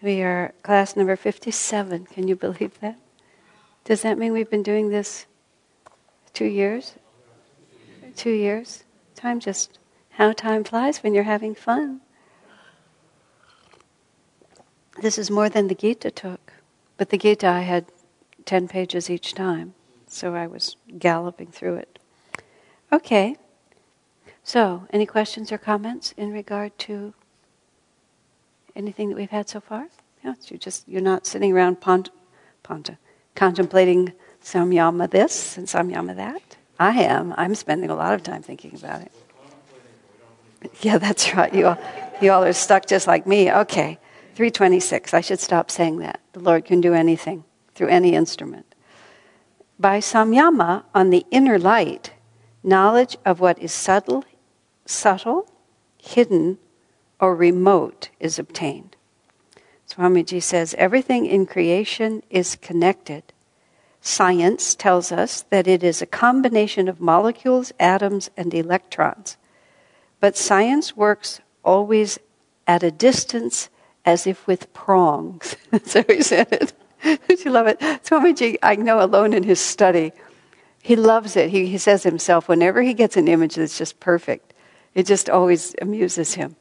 We are class number 57. Can you believe that? Does that mean we've been doing this two years? Two years? Time just, how time flies when you're having fun. This is more than the Gita took. But the Gita, I had 10 pages each time, so I was galloping through it. Okay. So, any questions or comments in regard to anything that we've had so far? Yeah, you just you're not sitting around pont, ponta, contemplating samyama this and samyama that. I am. I'm spending a lot of time thinking about it. Yeah, that's right. You all, you all are stuck just like me. Okay, 326. I should stop saying that. The Lord can do anything through any instrument. By samyama, on the inner light, knowledge of what is subtle, subtle, hidden, or remote is obtained. Swamiji says everything in creation is connected. Science tells us that it is a combination of molecules, atoms, and electrons. But science works always at a distance as if with prongs. so he said it. Did you love it? Swamiji, I know alone in his study, he loves it. He, he says himself, whenever he gets an image that's just perfect, it just always amuses him.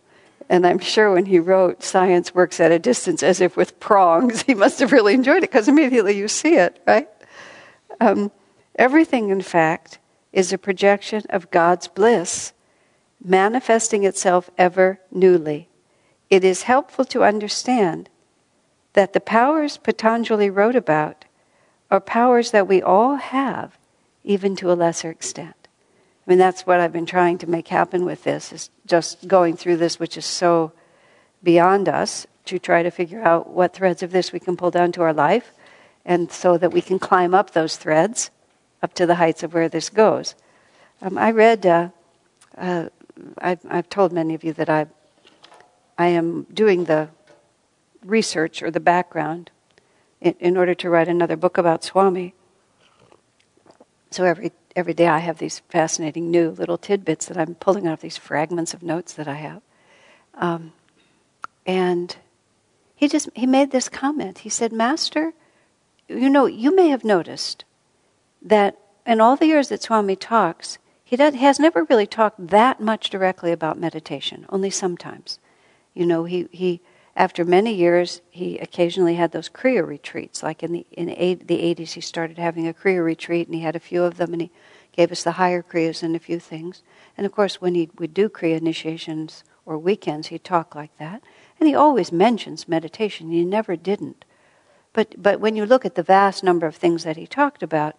And I'm sure when he wrote Science Works at a Distance as if with prongs, he must have really enjoyed it because immediately you see it, right? Um, everything, in fact, is a projection of God's bliss, manifesting itself ever newly. It is helpful to understand that the powers Patanjali wrote about are powers that we all have, even to a lesser extent. I mean, that's what I've been trying to make happen with this, is just going through this, which is so beyond us, to try to figure out what threads of this we can pull down to our life, and so that we can climb up those threads up to the heights of where this goes. Um, I read, uh, uh, I've, I've, told many of you that I, I am doing the research or the background in, in order to write another book about Swami. So every every day I have these fascinating new little tidbits that I'm pulling out of these fragments of notes that I have. Um, and he just he made this comment. He said, "Master, you know, you may have noticed that in all the years that Swami talks, he does, has never really talked that much directly about meditation. Only sometimes, you know, he he." After many years, he occasionally had those Kriya retreats. Like in the in the 80s, he started having a Kriya retreat, and he had a few of them, and he gave us the higher Kriyas and a few things. And of course, when he would do Kriya initiations or weekends, he'd talk like that. And he always mentions meditation. He never didn't. But, but when you look at the vast number of things that he talked about,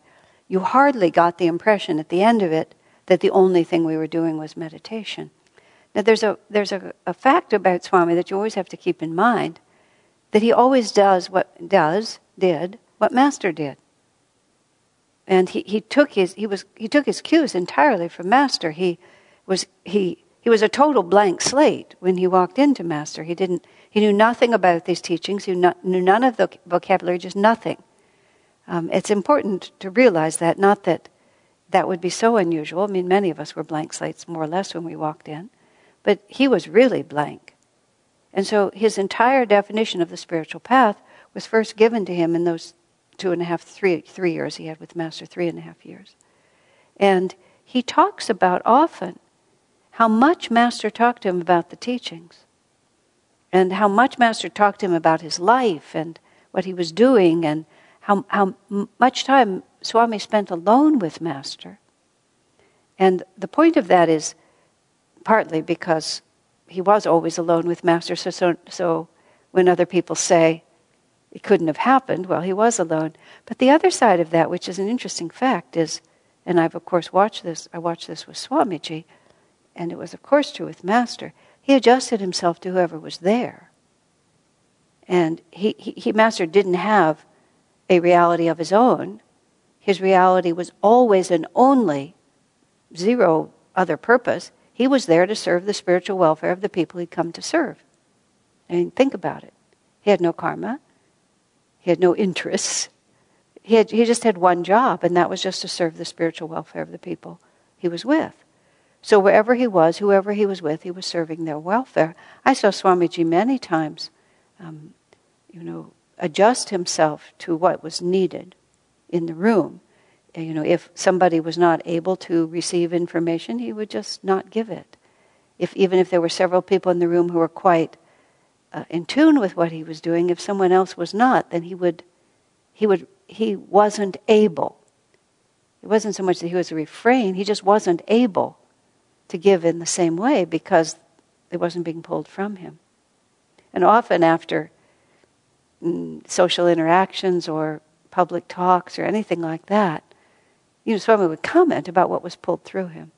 you hardly got the impression at the end of it that the only thing we were doing was meditation. Now, there's a, there's a, a fact about Swami that you always have to keep in mind that he always does what does, did, what Master did. And he, he took his he was he took his cues entirely from master. He was he he was a total blank slate when he walked into master. He didn't he knew nothing about these teachings. He knew, none of the vocabulary just nothing. Um, it's important to realize that not that that would be so unusual. I mean many of us were blank slates more or less when we walked in but he was really blank and so his entire definition of the spiritual path was first given to him in those two and a half, three, three years he had with Master, three and a half years. And he talks about often how much Master talked to him about the teachings, and how much Master talked to him about his life and what he was doing, and how, how much time Swami spent alone with Master. And the point of that is partly because he was always alone with Master, so, so, so when other people say, it couldn't have happened. Well, he was alone. But the other side of that, which is an interesting fact, is, and I've of course watched this, I watched this with Swamiji, and it was of course true with Master. He adjusted himself to whoever was there. And he, he, he Master didn't have a reality of his own. His reality was always and only zero other purpose. He was there to serve the spiritual welfare of the people he'd come to serve. I mean, think about it. He had no karma. He had no interests. He, had, he just had one job, and that was just to serve the spiritual welfare of the people he was with. So wherever he was, whoever he was with, he was serving their welfare. I saw Swamiji many times um, you know, adjust himself to what was needed in the room. You know, if somebody was not able to receive information, he would just not give it. If even if there were several people in the room who were quite uh, in tune with what he was doing, if someone else was not, then he would, he would, he wasn't able. It wasn't so much that he was a refrain; he just wasn't able to give in the same way because it wasn't being pulled from him. And often after mm, social interactions or public talks or anything like that, you know, Swami would comment about what was pulled through him.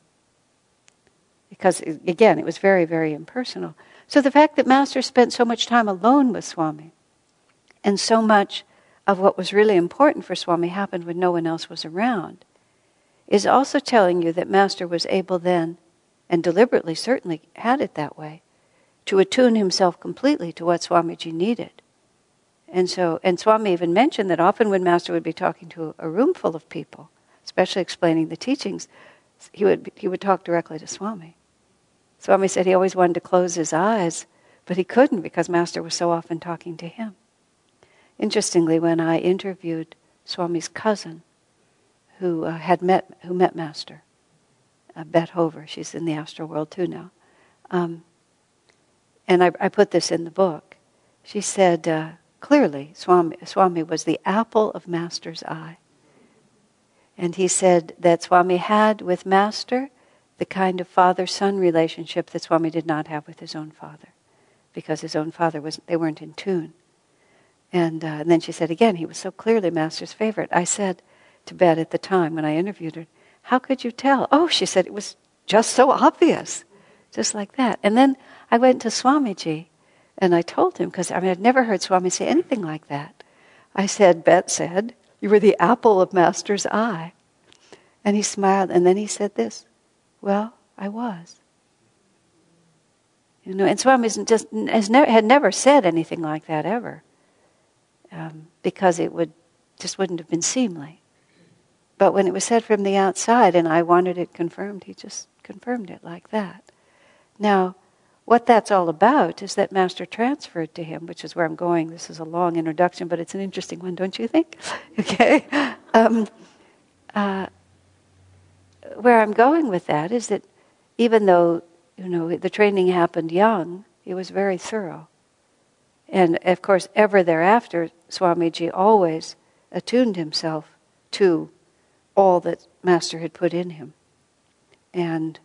Because, again, it was very, very impersonal. So the fact that Master spent so much time alone with Swami and so much of what was really important for Swami happened when no one else was around is also telling you that Master was able then, and deliberately certainly had it that way, to attune himself completely to what Swamiji needed. And so, and Swami even mentioned that often when Master would be talking to a room full of people, especially explaining the teachings, he would, he would talk directly to Swami. Swami said he always wanted to close his eyes, but he couldn't because Master was so often talking to him. Interestingly, when I interviewed Swami's cousin, who uh, had met who met Master, uh, Bet Hover, she's in the astral world too now, um, and I, I, put this in the book. She said uh, clearly, Swami, Swami was the apple of Master's eye. And he said that Swami had with Master the kind of father son relationship that Swami did not have with his own father, because his own father was they weren't in tune. And, uh, and then she said again, he was so clearly Master's favorite. I said to Bet at the time when I interviewed her, How could you tell? Oh, she said, it was just so obvious, just like that. And then I went to Swamiji and I told him, because I mean, I'd never heard Swami say anything like that. I said, Bet said, You were the apple of Master's eye. And he smiled, and then he said this well, I was. You know, and Swami just has never, had never said anything like that ever, um, because it would just wouldn't have been seemly. But when it was said from the outside, and I wanted it confirmed, he just confirmed it like that. Now, what that's all about is that Master transferred to him, which is where I'm going. This is a long introduction, but it's an interesting one, don't you think? okay. Um, uh, where I'm going with that is that even though you know the training happened young, it was very thorough. And of course, ever thereafter, Swamiji always attuned himself to all that Master had put in him, and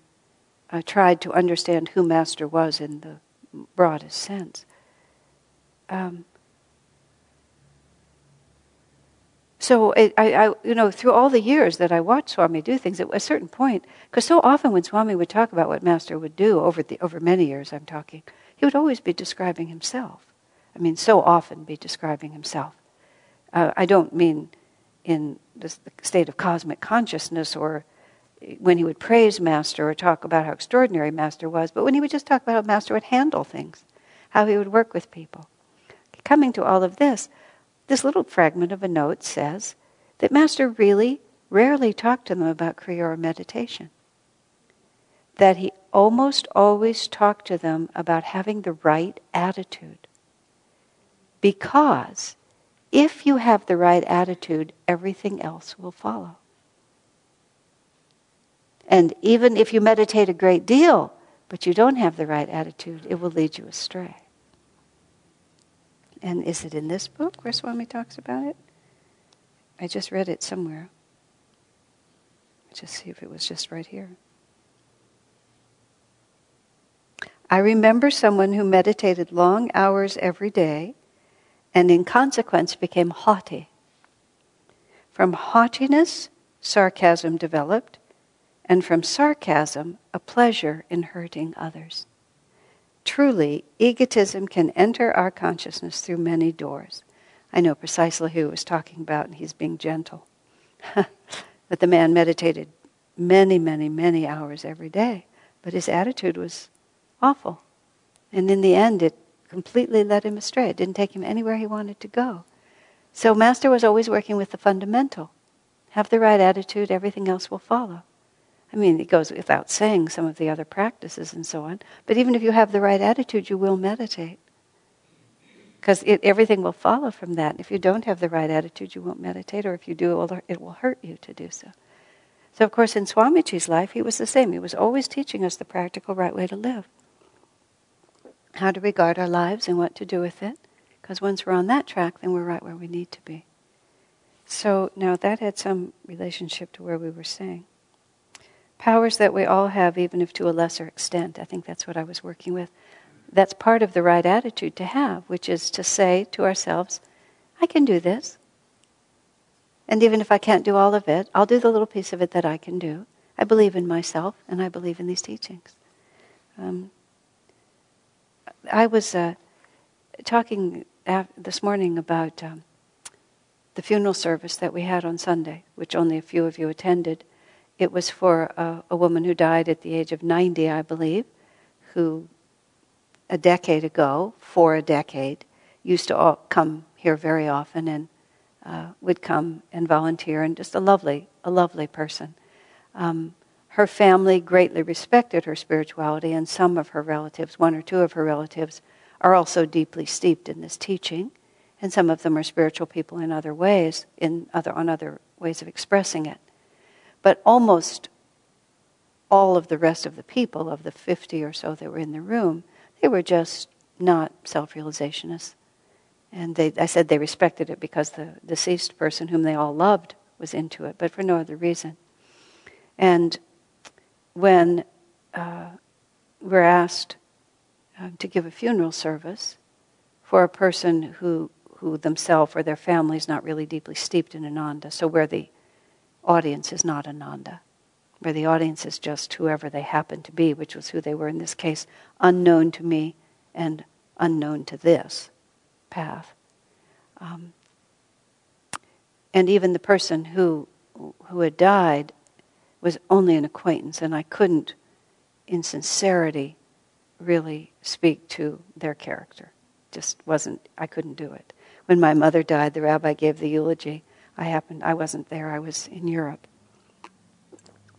uh, tried to understand who Master was in the broadest sense. Um, So it, I, I, you know, through all the years that I watched Swami do things, at a certain point, because so often when Swami would talk about what Master would do over the over many years, I'm talking, he would always be describing himself. I mean, so often be describing himself. Uh, I don't mean in the state of cosmic consciousness or when he would praise Master or talk about how extraordinary Master was, but when he would just talk about how Master would handle things, how he would work with people. Coming to all of this, this little fragment of a note says that Master really rarely talked to them about Kriya or meditation. That he almost always talked to them about having the right attitude. Because if you have the right attitude, everything else will follow. And even if you meditate a great deal, but you don't have the right attitude, it will lead you astray. And is it in this book where Swami talks about it? I just read it somewhere. Just see if it was just right here. I remember someone who meditated long hours every day and in consequence became haughty. From haughtiness, sarcasm developed, and from sarcasm, a pleasure in hurting others. Truly, egotism can enter our consciousness through many doors. I know precisely who he was talking about, and he's being gentle. but the man meditated many, many, many hours every day, but his attitude was awful. And in the end, it completely led him astray. It didn't take him anywhere he wanted to go. So, Master was always working with the fundamental. Have the right attitude, everything else will follow. I mean, it goes without saying some of the other practices and so on. But even if you have the right attitude, you will meditate. because everything will follow from that. If you don't have the right attitude, you won't meditate, or if you do, it will, it will hurt you to do so. So, of course, in Swamiji's life, he was the same. He was always teaching us the practical right way to live how to regard our lives and what to do with it. Because once we're on that track, then we're right where we need to be. So now that had some relationship to where we were saying. Powers that we all have, even if to a lesser extent. I think that's what I was working with. That's part of the right attitude to have, which is to say to ourselves, I can do this. And even if I can't do all of it, I'll do the little piece of it that I can do. I believe in myself and I believe in these teachings. Um, I was uh, talking af- this morning about um, the funeral service that we had on Sunday, which only a few of you attended. It was for a, a woman who died at the age of 90, I believe, who a decade ago, for a decade, used to all come here very often and uh, would come and volunteer, and just a lovely, a lovely person. Um, her family greatly respected her spirituality, and some of her relatives, one or two of her relatives, are also deeply steeped in this teaching, and some of them are spiritual people in other ways, in other, on other ways of expressing it. But almost all of the rest of the people, of the 50 or so that were in the room, they were just not self realizationists. And they, I said they respected it because the deceased person, whom they all loved, was into it, but for no other reason. And when uh, we're asked uh, to give a funeral service for a person who, who themselves or their family is not really deeply steeped in Ananda. So, where the audience is not Ananda, where the audience is just whoever they happen to be, which was who they were in this case, unknown to me and unknown to this path. Um, and even the person who, who had died was only an acquaintance, and I couldn't, in sincerity, really speak to their character. Just wasn't, I couldn't do it. When my mother died, the rabbi gave the eulogy. I happened, I wasn't there, I was in Europe.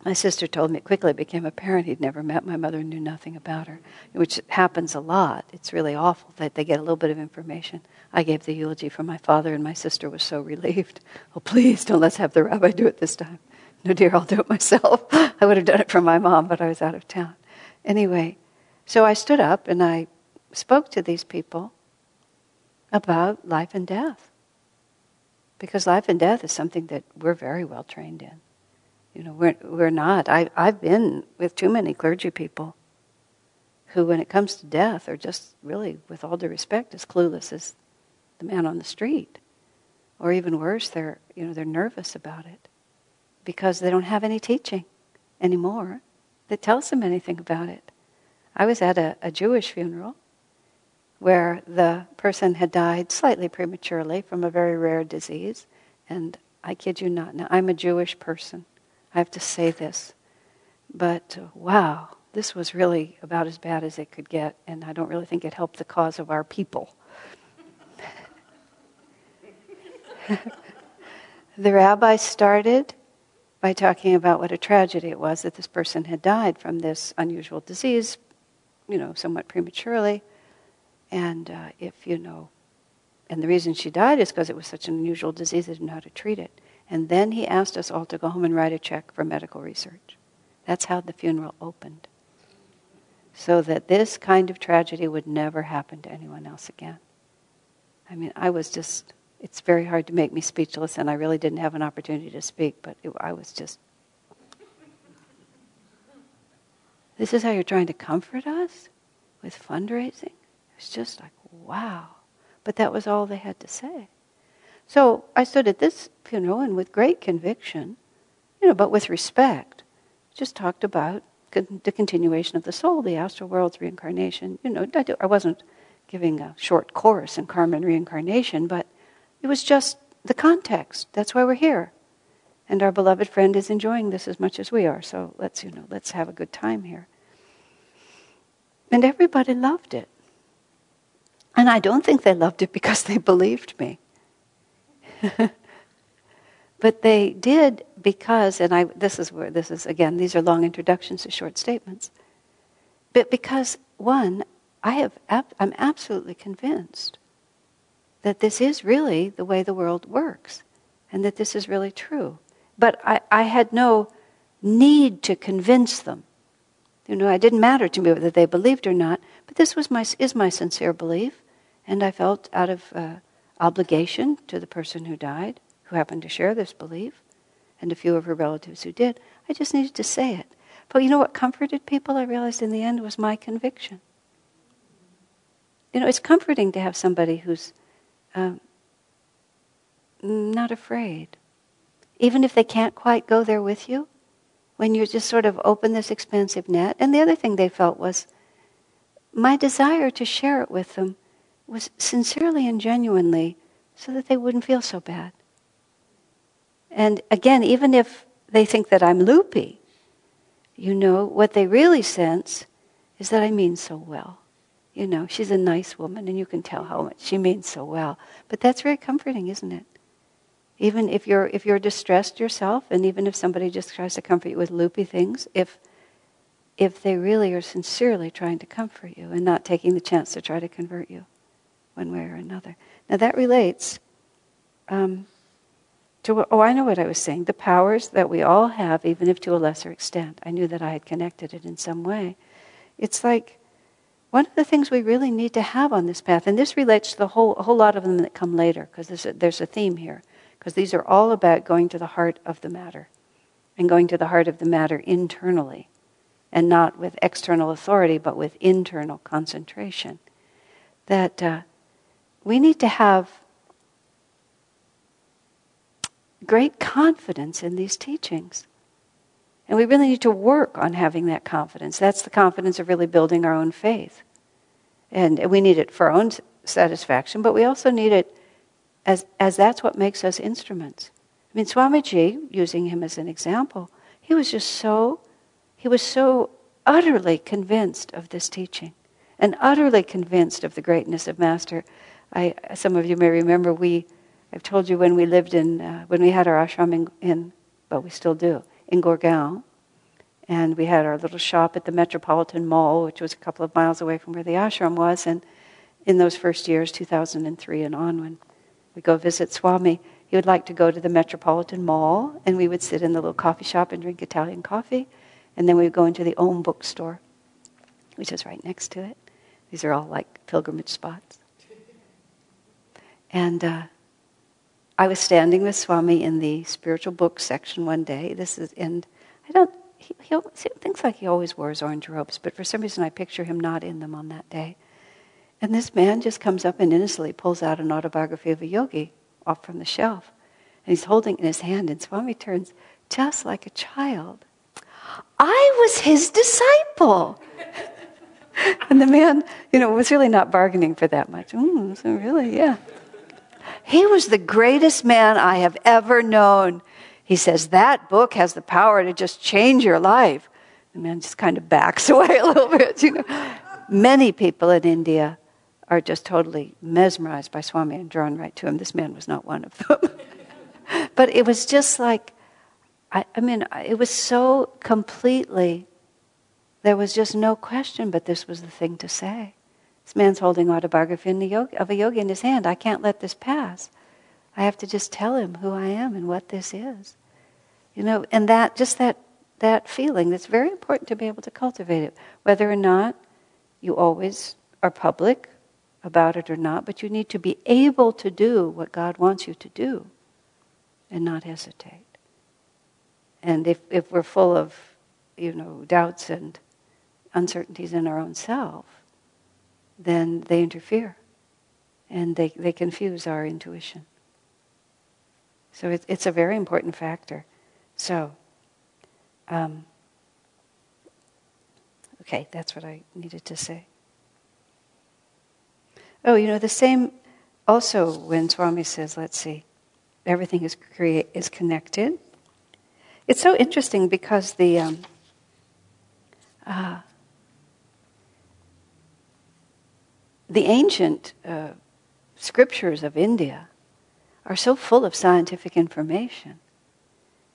My sister told me quickly it quickly became apparent he'd never met my mother and knew nothing about her, which happens a lot. It's really awful that they get a little bit of information. I gave the eulogy for my father, and my sister was so relieved. Oh, please don't let's have the rabbi do it this time. No, dear, I'll do it myself. I would have done it for my mom, but I was out of town. Anyway, so I stood up and I spoke to these people about life and death. Because life and death is something that we're very well trained in. You know, we're, we're not. I, I've been with too many clergy people who, when it comes to death, are just really, with all due respect, as clueless as the man on the street. Or even worse, they're, you know, they're nervous about it because they don't have any teaching anymore that tells them anything about it. I was at a, a Jewish funeral where the person had died slightly prematurely from a very rare disease. And I kid you not, now I'm a Jewish person. I have to say this. But wow, this was really about as bad as it could get, and I don't really think it helped the cause of our people. the rabbi started by talking about what a tragedy it was that this person had died from this unusual disease, you know, somewhat prematurely. And uh, if, you know, and the reason she died is because it was such an unusual disease, they didn't know how to treat it. And then he asked us all to go home and write a check for medical research. That's how the funeral opened. So that this kind of tragedy would never happen to anyone else again. I mean, I was just, it's very hard to make me speechless, and I really didn't have an opportunity to speak, but it, I was just. This is how you're trying to comfort us with fundraising? It's just like, wow. But that was all they had to say. So I stood at this funeral and with great conviction, you know, but with respect, just talked about the continuation of the soul, the astral world's reincarnation. You know, I, do, I wasn't giving a short course in karma and reincarnation, but it was just the context. That's why we're here. And our beloved friend is enjoying this as much as we are. So let's, you know, let's have a good time here. And everybody loved it. And I don't think they loved it because they believed me. but they did because, and I, this is where, this is again, these are long introductions to short statements. But because, one, I have, I'm absolutely convinced that this is really the way the world works and that this is really true. But I, I had no need to convince them. You know, it didn't matter to me whether they believed or not, but this was my, is my sincere belief, and I felt out of uh, obligation to the person who died, who happened to share this belief, and a few of her relatives who did. I just needed to say it. But you know what comforted people, I realized in the end, was my conviction. You know, it's comforting to have somebody who's um, not afraid. Even if they can't quite go there with you, when you just sort of open this expansive net. And the other thing they felt was my desire to share it with them was sincerely and genuinely so that they wouldn't feel so bad. And again, even if they think that I'm loopy, you know, what they really sense is that I mean so well. You know, she's a nice woman, and you can tell how much she means so well. But that's very comforting, isn't it? Even if you're if you're distressed yourself, and even if somebody just tries to comfort you with loopy things, if if they really are sincerely trying to comfort you and not taking the chance to try to convert you, one way or another. Now that relates um, to oh, I know what I was saying. The powers that we all have, even if to a lesser extent. I knew that I had connected it in some way. It's like one of the things we really need to have on this path, and this relates to the whole, a whole lot of them that come later, because there's, there's a theme here, because these are all about going to the heart of the matter, and going to the heart of the matter internally, and not with external authority, but with internal concentration. That uh, we need to have great confidence in these teachings. And we really need to work on having that confidence. That's the confidence of really building our own faith. And we need it for our own satisfaction, but we also need it as, as that's what makes us instruments. I mean, Swamiji, using him as an example, he was just so, he was so utterly convinced of this teaching and utterly convinced of the greatness of Master. I, some of you may remember we, I've told you when we lived in, uh, when we had our ashram in, in, well, we still do, in Gurgaon, and we had our little shop at the Metropolitan Mall, which was a couple of miles away from where the ashram was. And in those first years, 2003 and on, when we go visit Swami, he would like to go to the Metropolitan Mall, and we would sit in the little coffee shop and drink Italian coffee. And then we would go into the Om bookstore, which is right next to it. These are all like pilgrimage spots. And uh, I was standing with Swami in the spiritual books section one day. This is, and I don't he, he thinks like he always wears orange robes, but for some reason I picture him not in them on that day. And this man just comes up and innocently pulls out an autobiography of a yogi off from the shelf. And he's holding it in his hand, and Swami turns just like a child. I was his disciple. and the man, you know, was really not bargaining for that much. Mm, so really, yeah. He was the greatest man I have ever known. He says, That book has the power to just change your life. The man just kind of backs away a little bit. You know. Many people in India are just totally mesmerized by Swami and drawn right to him. This man was not one of them. but it was just like, I, I mean, it was so completely, there was just no question, but this was the thing to say. This man's holding autobiography of a yogi in his hand. I can't let this pass. I have to just tell him who I am and what this is. You know, and that just that that feeling that's very important to be able to cultivate it, whether or not you always are public about it or not, but you need to be able to do what God wants you to do and not hesitate. And if, if we're full of, you know, doubts and uncertainties in our own self, then they interfere and they, they confuse our intuition. So it, it's a very important factor. So, um, okay, that's what I needed to say. Oh, you know, the same also when Swami says, let's see, everything is, create, is connected. It's so interesting because the. Um, uh, the ancient uh, scriptures of India are so full of scientific information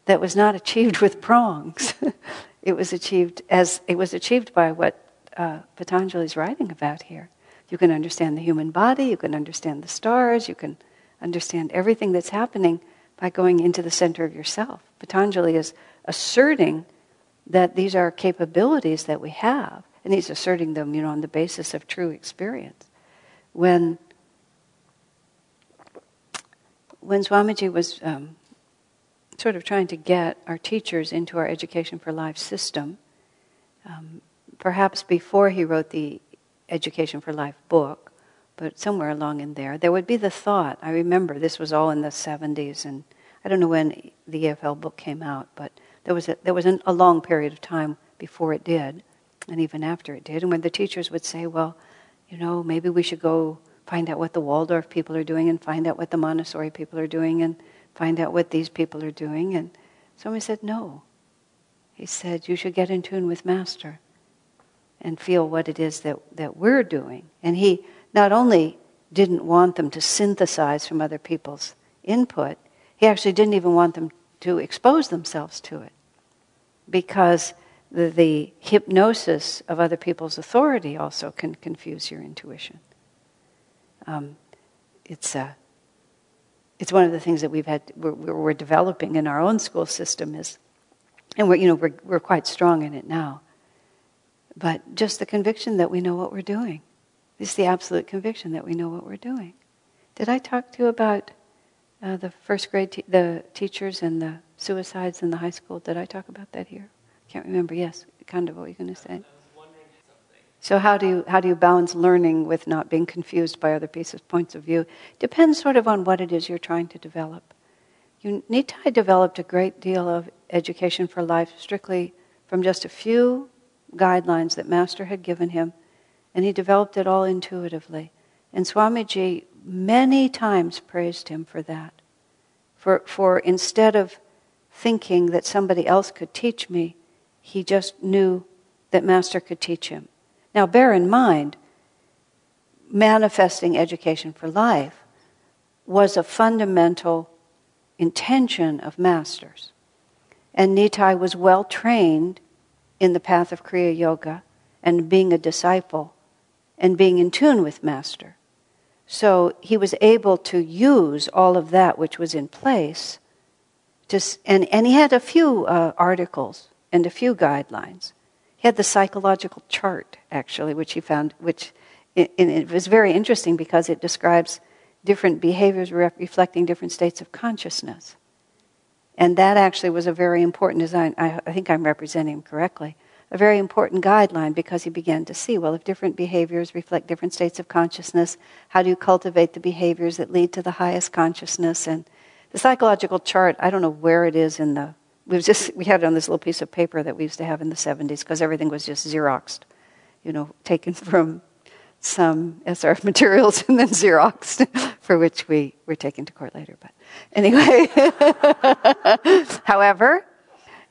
that was not achieved with prongs. it was achieved as it was achieved by what uh, Patanjali is writing about here. You can understand the human body, you can understand the stars, you can understand everything that's happening by going into the center of yourself. Patanjali is asserting that these are capabilities that we have, and he's asserting them, you know, on the basis of true experience. When when Swamiji was um, sort of trying to get our teachers into our Education for Life system, um, perhaps before he wrote the Education for Life book, but somewhere along in there, there would be the thought. I remember this was all in the 70s, and I don't know when the EFL book came out, but there was a, there was an, a long period of time before it did, and even after it did. And when the teachers would say, "Well, you know, maybe we should go find out what the Waldorf people are doing, and find out what the Montessori people are doing, and find out what these people are doing," and somebody said, "No." He said, "You should get in tune with Master." and feel what it is that, that we're doing. And he not only didn't want them to synthesize from other people's input, he actually didn't even want them to expose themselves to it. Because the, the hypnosis of other people's authority also can confuse your intuition. Um, it's, uh, it's one of the things that we've had, we're, we're developing in our own school system is, and we're, you know, we're, we're quite strong in it now but just the conviction that we know what we're doing. It's the absolute conviction that we know what we're doing. Did I talk to you about uh, the first grade, te- the teachers and the suicides in the high school? Did I talk about that here? Can't remember. Yes, kind of what you're going to say. So how do you how do you balance learning with not being confused by other people's points of view? Depends sort of on what it is you're trying to develop. You, Nitai developed a great deal of education for life strictly from just a few guidelines that Master had given him, and he developed it all intuitively. And Swamiji many times praised him for that. For, for instead of thinking that somebody else could teach me, he just knew that Master could teach him. Now, bear in mind, manifesting education for life was a fundamental intention of Masters. And Nitai was well trained in the path of Kriya Yoga and being a disciple and being in tune with Master. So he was able to use all of that which was in place. To, and, and he had a few uh, articles and a few guidelines. He had the psychological chart, actually, which he found, which it, it was very interesting because it describes different behaviors reflecting different states of consciousness. And that actually was a very important design. I, I think I'm representing him correctly. A very important guideline because he began to see well, if different behaviors reflect different states of consciousness, how do you cultivate the behaviors that lead to the highest consciousness? And the psychological chart, I don't know where it is in the. We just we had it on this little piece of paper that we used to have in the 70s because everything was just Xeroxed, you know, taken from some SRF materials and then Xeroxed, for which we were taken to court later. But Anyway, however,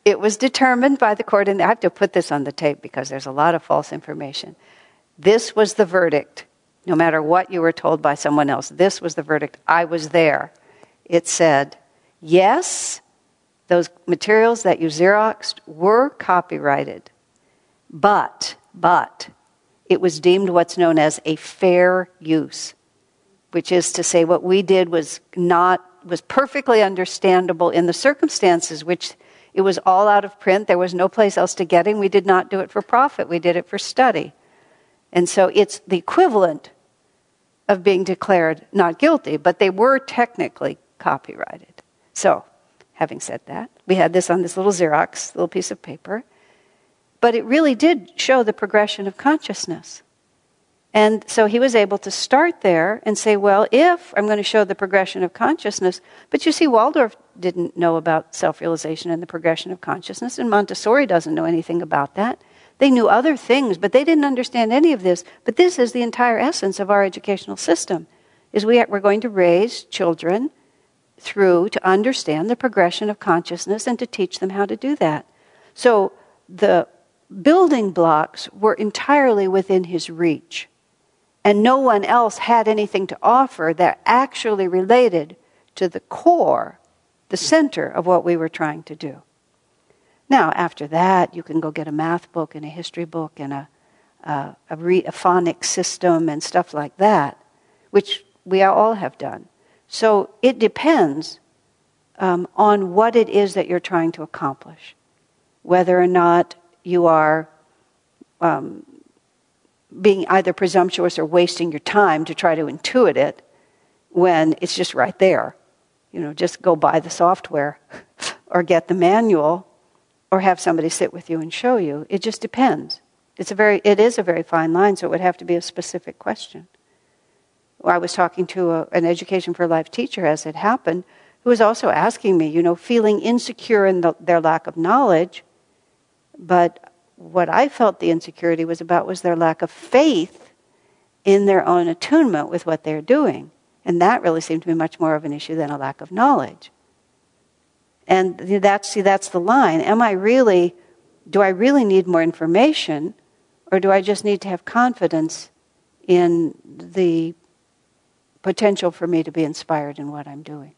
it was determined by the court, and I have to put this on the tape because there's a lot of false information. This was the verdict, no matter what you were told by someone else. This was the verdict. I was there. It said, yes, those materials that you Xeroxed were copyrighted, but, but, it was deemed what's known as a fair use, which is to say, what we did was not was perfectly understandable in the circumstances, which it was all out of print. There was no place else to get it. We did not do it for profit. We did it for study. And so it's the equivalent of being declared not guilty, but they were technically copyrighted. So, having said that, we had this on this little Xerox, little piece of paper. But it really did show the progression of consciousness. And so he was able to start there and say, well, if I'm going to show the progression of consciousness, but you see, Waldorf didn't know about self realization and the progression of consciousness, and Montessori doesn't know anything about that. They knew other things, but they didn't understand any of this. But this is the entire essence of our educational system, is we we're going to raise children through to understand the progression of consciousness and to teach them how to do that. So the building blocks were entirely within his reach and no one else had anything to offer that actually related to the core, the center of what we were trying to do. Now, after that, you can go get a math book and a history book and a, uh, a, re- a phonic system and stuff like that, which we all have done. So it depends um, on what it is that you're trying to accomplish, whether or not you are um, being either presumptuous or wasting your time to try to intuit it when it's just right there. You know, just go buy the software or get the manual or have somebody sit with you and show you. It just depends. It's a very, it is a very fine line, so it would have to be a specific question. I was talking to a, an Education for Life teacher as it happened, who was also asking me, you know, feeling insecure in the, their lack of knowledge, but what I felt the insecurity was about was their lack of faith in their own attunement with what they're doing. And that really seemed to be much more of an issue than a lack of knowledge. And that's, see, that's the line. Am I really, do I really need more information, or do I just need to have confidence in the potential for me to be inspired in what I'm doing?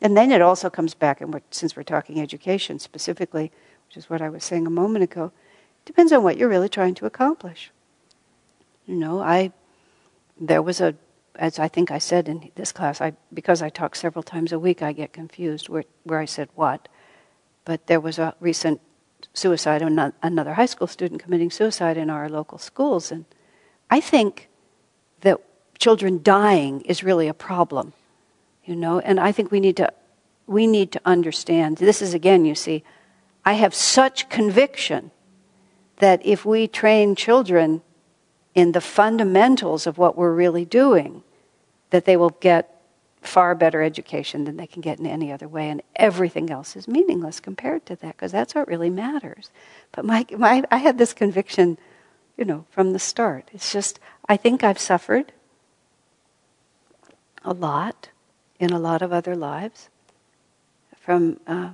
And then it also comes back, and we're, since we're talking education specifically, which is what I was saying a moment ago, depends on what you're really trying to accomplish. You know, I there was a as I think I said in this class, I because I talk several times a week, I get confused where where I said what. But there was a recent suicide another high school student committing suicide in our local schools, and I think that children dying is really a problem you know? And i think we need to we need to understand this is again you see i have such conviction that if we train children in the fundamentals of what we're really doing that they will get far better education than they can get in any other way and everything else is meaningless compared to that because that's what really matters. But my, my i had this conviction you know from the start. It's just i think i've suffered a lot in a lot of other lives from uh,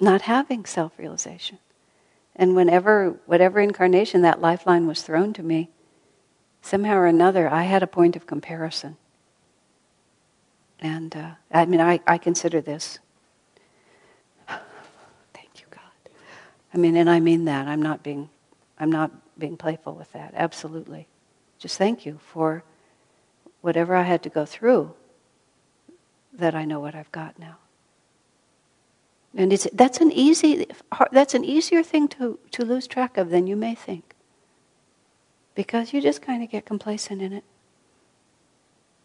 not having self realization. And whenever, whatever incarnation that lifeline was thrown to me, somehow or another, I had a point of comparison. And uh, I mean, I, I consider this. Thank you, God. I mean, and I mean that. I'm not being, I'm not being playful with that. Absolutely. Just thank you for whatever I had to go through that I know what I've got now. And it's, that's, an easy, that's an easier thing to, to lose track of than you may think. Because you just kind of get complacent in it.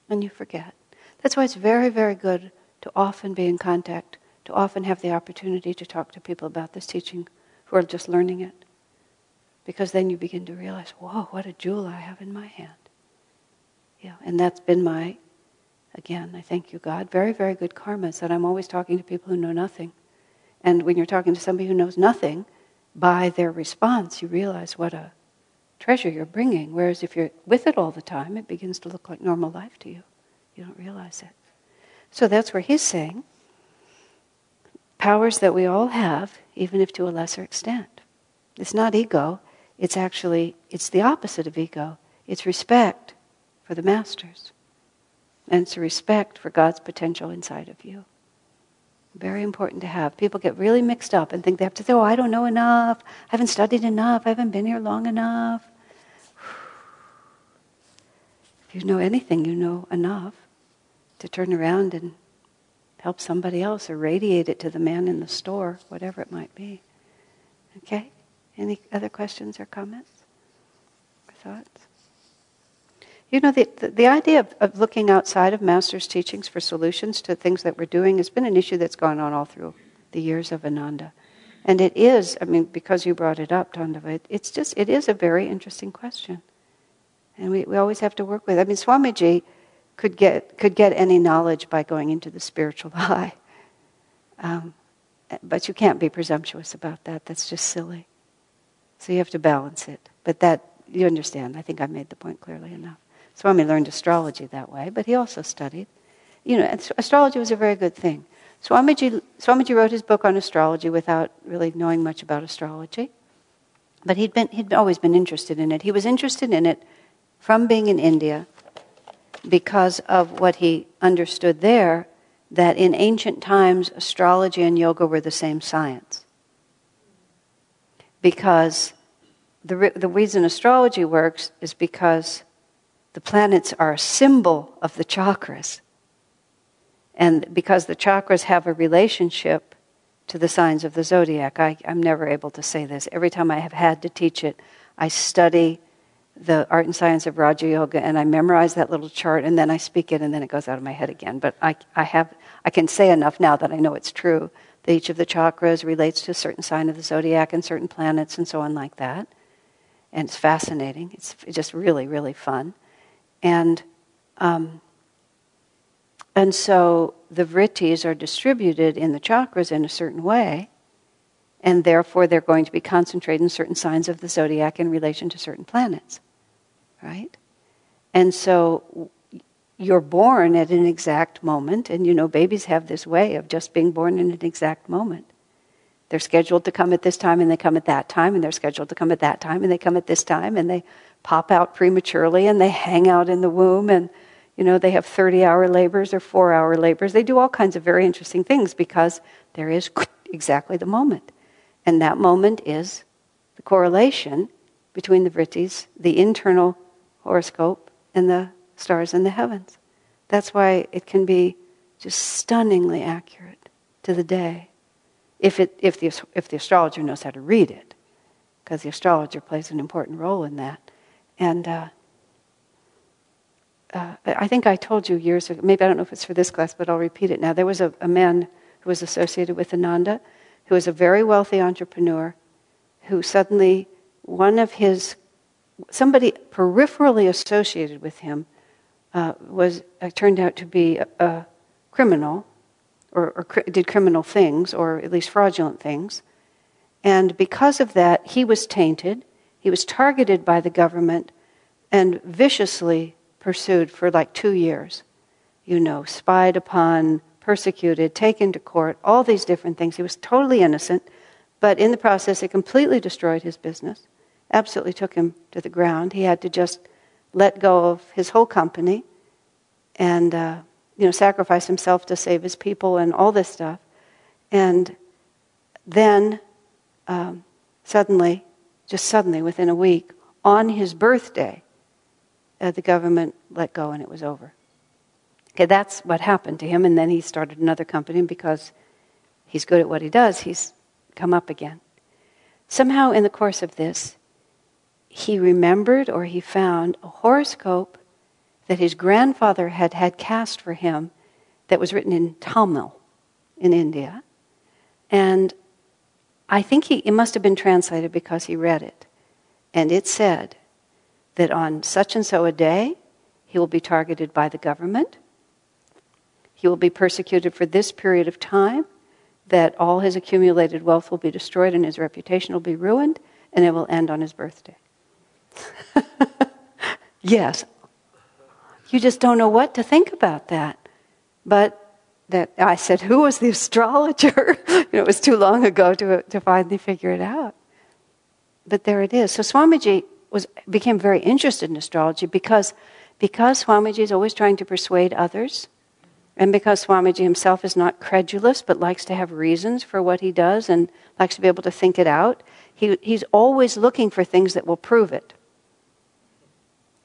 And you forget. That's why it's very, very good to often be in contact, to often have the opportunity to talk to people about this teaching who are just learning it. Because then you begin to realize, whoa, what a jewel I have in my hand. Yeah, and that's been my Again, I thank you, God. Very, very good karma that I'm always talking to people who know nothing. And when you're talking to somebody who knows nothing, by their response, you realize what a treasure you're bringing. Whereas if you're with it all the time, it begins to look like normal life to you. You don't realize it. So that's where he's saying powers that we all have, even if to a lesser extent. It's not ego. It's actually it's the opposite of ego. It's respect for the masters and it's a respect for God's potential inside of you. Very important to have. People get really mixed up and think they have to say, oh, I don't know enough. I haven't studied enough. I haven't been here long enough. If you know anything, you know enough to turn around and help somebody else or radiate it to the man in the store, whatever it might be. Okay? Any other questions or comments or thoughts? You know, the, the, the idea of, of, looking outside of Master's teachings for solutions to things that we're doing has been an issue that's gone on all through the years of Ananda. And it is, I mean, because you brought it up, Tandava, it, it's just, it is a very interesting question. And we, we always have to work with it. I mean, Swamiji could get, could get any knowledge by going into the spiritual eye. Um, but you can't be presumptuous about that. That's just silly. So you have to balance it. But that, you understand. I think I made the point clearly enough. Swami learned astrology that way, but he also studied. You know, astrology was a very good thing. Swamiji, Swamiji wrote his book on astrology without really knowing much about astrology. But he'd, been, he'd always been interested in it. He was interested in it from being in India because of what he understood there that in ancient times, astrology and yoga were the same science. Because the, the reason astrology works is because the planets are a symbol of the chakras. And because the chakras have a relationship to the signs of the zodiac, I, I'm never able to say this. Every time I have had to teach it, I study the art and science of Raja Yoga and I memorize that little chart and then I speak it and then it goes out of my head again. But I, I, have, I can say enough now that I know it's true that each of the chakras relates to a certain sign of the zodiac and certain planets and so on like that. And it's fascinating. It's just really, really fun. And, um, and so the vrittis are distributed in the chakras in a certain way, and therefore they're going to be concentrated in certain signs of the zodiac in relation to certain planets, right? And so you're born at an exact moment, and you know, babies have this way of just being born in an exact moment. They're scheduled to come at this time, and they come at that time, and they're scheduled to come at that time, and they come at this time, and they pop out prematurely, and they hang out in the womb, and you know, they have 30 hour labors or four hour labors. They do all kinds of very interesting things because there is exactly the moment. And that moment is the correlation between the vrittis, the internal horoscope, and the stars in the heavens. That's why it can be just stunningly accurate to the day if, it, if, the, if the astrologer knows how to read it, because the astrologer plays an important role in that. And uh, uh, I think I told you years ago, maybe I don't know if it's for this class, but I'll repeat it now. There was a, a man who was associated with Ananda, who was a very wealthy entrepreneur, who suddenly, one of his, somebody peripherally associated with him, uh, was uh, turned out to be a, a criminal, or, or cr- did criminal things, or at least fraudulent things. And because of that, he was tainted. He was targeted by the government and viciously pursued for like two years. You know, spied upon, persecuted, taken to court, all these different things. He was totally innocent, but in the process, it completely destroyed his business, absolutely took him to the ground. He had to just let go of his whole company and, uh, you know, sacrifice himself to save his people and all this stuff. And then, um, suddenly, just suddenly, within a week, on his birthday, uh, the government let go and it was over. Okay, that's what happened to him, and then he started another company because he's good at what he does, he's come up again. Somehow, in the course of this, he remembered or he found a horoscope that his grandfather had had cast for him that was written in Tamil in India. And I think he, it must have been translated because he read it. And it said, that on such and so a day, he will be targeted by the government. He will be persecuted for this period of time, that all his accumulated wealth will be destroyed and his reputation will be ruined, and it will end on his birthday. yes. You just don't know what to think about that. But that I said, who was the astrologer? you know, it was too long ago to, to finally figure it out. But there it is. So Swamiji was became very interested in astrology because because Swamiji is always trying to persuade others, and because Swamiji himself is not credulous but likes to have reasons for what he does and likes to be able to think it out, he, he's always looking for things that will prove it.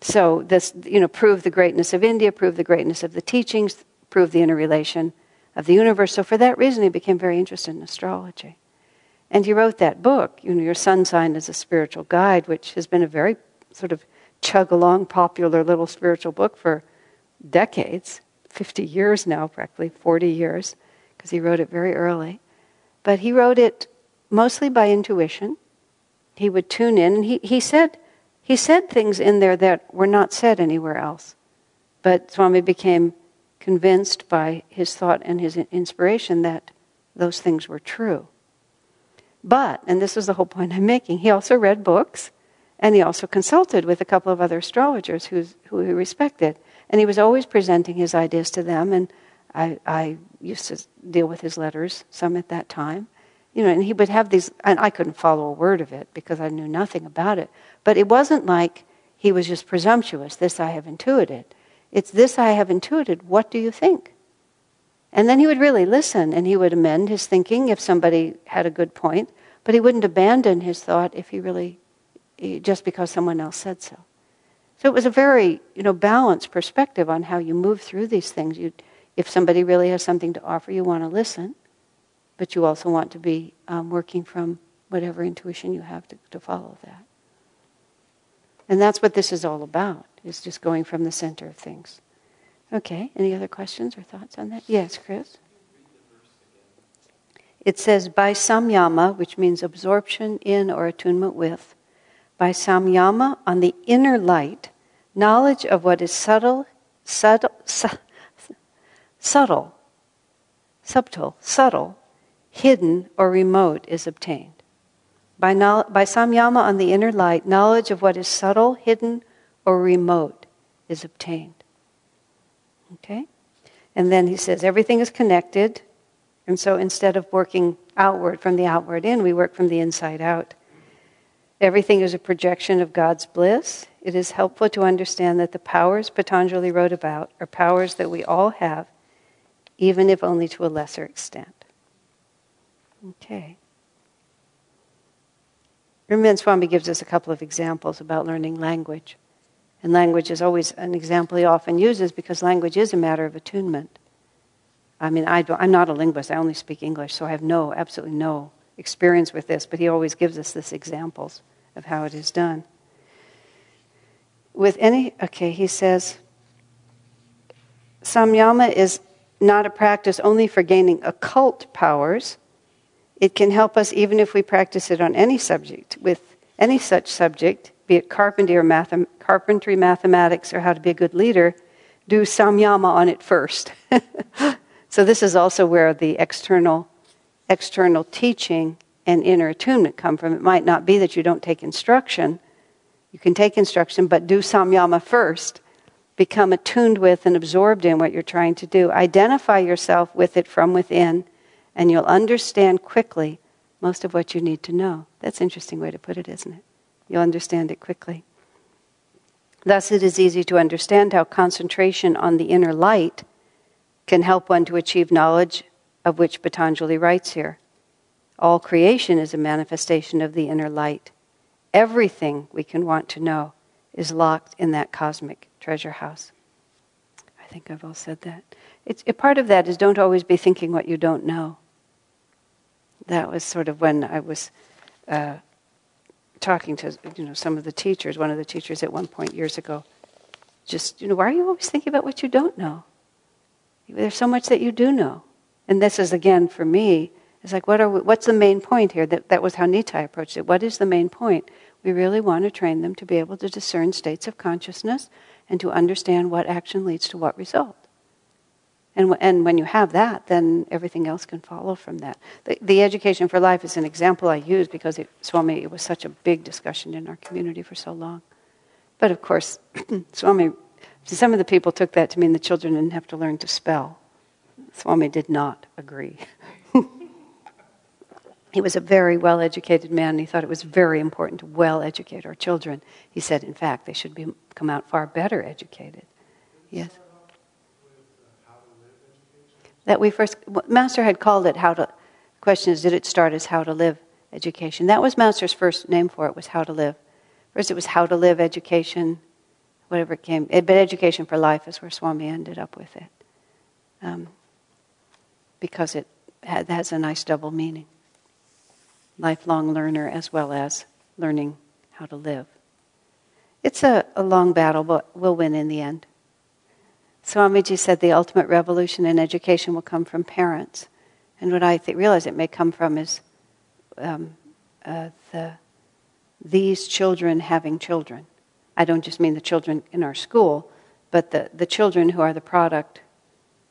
So this, you know, prove the greatness of India, prove the greatness of the teachings, prove the interrelation of the universe. So for that reason, he became very interested in astrology. And he wrote that book, you know, Your Sun Sign as a Spiritual Guide, which has been a very sort of chug along popular little spiritual book for decades 50 years now, practically 40 years, because he wrote it very early. But he wrote it mostly by intuition. He would tune in, and he, he said he said things in there that were not said anywhere else. But Swami became convinced by his thought and his inspiration that those things were true. But, and this is the whole point I'm making, he also read books and he also consulted with a couple of other astrologers who he respected. And he was always presenting his ideas to them. And I, I used to deal with his letters, some at that time. You know, and he would have these, and I couldn't follow a word of it because I knew nothing about it. But it wasn't like he was just presumptuous, this I have intuited. It's this I have intuited, what do you think? And then he would really listen and he would amend his thinking if somebody had a good point, but he wouldn't abandon his thought if he really just because someone else said so. So it was a very, you know, balanced perspective on how you move through these things. You, if somebody really has something to offer, you want to listen, but you also want to be um, working from whatever intuition you have to, to follow that. And that's what this is all about, is just going from the center of things. Okay, any other questions or thoughts on that? Yes, Chris? It says, by samyama, which means absorption in or attunement with, by samyama on the inner light, knowledge of what is subtle, subtle, su- subtle, subtle, subtle, hidden, or remote is obtained. By, no, by samyama on the inner light, knowledge of what is subtle, hidden, or remote is obtained. Okay? And then he says everything is connected. And so instead of working outward from the outward in, we work from the inside out. Everything is a projection of God's bliss. It is helpful to understand that the powers Patanjali wrote about are powers that we all have, even if only to a lesser extent. Okay. Rinmen Swami gives us a couple of examples about learning language. And language is always an example he often uses because language is a matter of attunement. I mean, I am not a linguist, I only speak English, so I have no, absolutely no experience with this, but he always gives us this examples of how it is done. With any, okay, he says, samyama is not a practice only for gaining occult powers. It can help us even if we practice it on any subject. With any such subject, be it carpentry or mathem- carpentry, mathematics, or how to be a good leader, do samyama on it first. so this is also where the external external teaching and inner attunement come from. It might not be that you don't take instruction. You can take instruction, but do samyama first. Become attuned with and absorbed in what you're trying to do. Identify yourself with it from within, and you'll understand quickly most of what you need to know. That's an interesting way to put it, isn't it? You'll understand it quickly. Thus, it is easy to understand how concentration on the inner light can help one to achieve knowledge of which Patanjali writes here. All creation is a manifestation of the inner light. Everything we can want to know is locked in that cosmic treasure house. I think I've all said that. It's, a part of that is don't always be thinking what you don't know. That was sort of when I was uh, talking to you know some of the teachers. One of the teachers at one point years ago, just you know, why are you always thinking about what you don't know? There's so much that you do know, and this is again for me. It's like what are we, what's the main point here? That that was how Nitai approached it. What is the main point? We really want to train them to be able to discern states of consciousness and to understand what action leads to what result. And, and when you have that, then everything else can follow from that. The, the Education for Life is an example I use because it, Swami, it was such a big discussion in our community for so long. But of course, Swami, some of the people took that to mean the children didn't have to learn to spell. Swami did not agree. he was a very well educated man, and he thought it was very important to well educate our children. He said, in fact, they should be, come out far better educated. Yes that we first, Master had called it how to, the question is, did it start as how to live education? That was Master's first name for it, was how to live. First it was how to live education, whatever it came, but education for life is where Swami ended up with it. Um, because it has a nice double meaning. Lifelong learner as well as learning how to live. It's a, a long battle, but we'll win in the end. Swamiji said the ultimate revolution in education will come from parents. And what I th- realize it may come from is um, uh, the, these children having children. I don't just mean the children in our school, but the, the children who are the product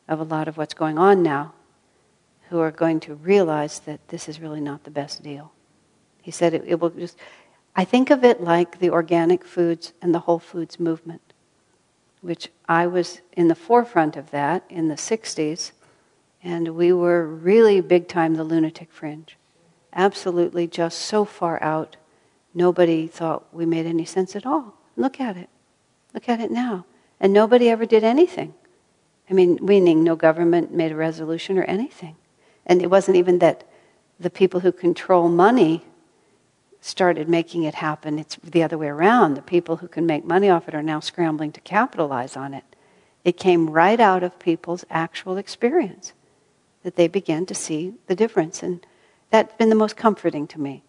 of a lot of what's going on now, who are going to realize that this is really not the best deal. He said it, it will just, I think of it like the organic foods and the whole foods movement which I was in the forefront of that in the 60s, and we were really big time the lunatic fringe. Absolutely just so far out, nobody thought we made any sense at all. Look at it. Look at it now. And nobody ever did anything. I mean, meaning no government made a resolution or anything. And it wasn't even that the people who control money started making it happen. It's the other way around. The people who can make money off it are now scrambling to capitalize on it. It came right out of people's actual experience that they began to see the difference. And that's been the most comforting to me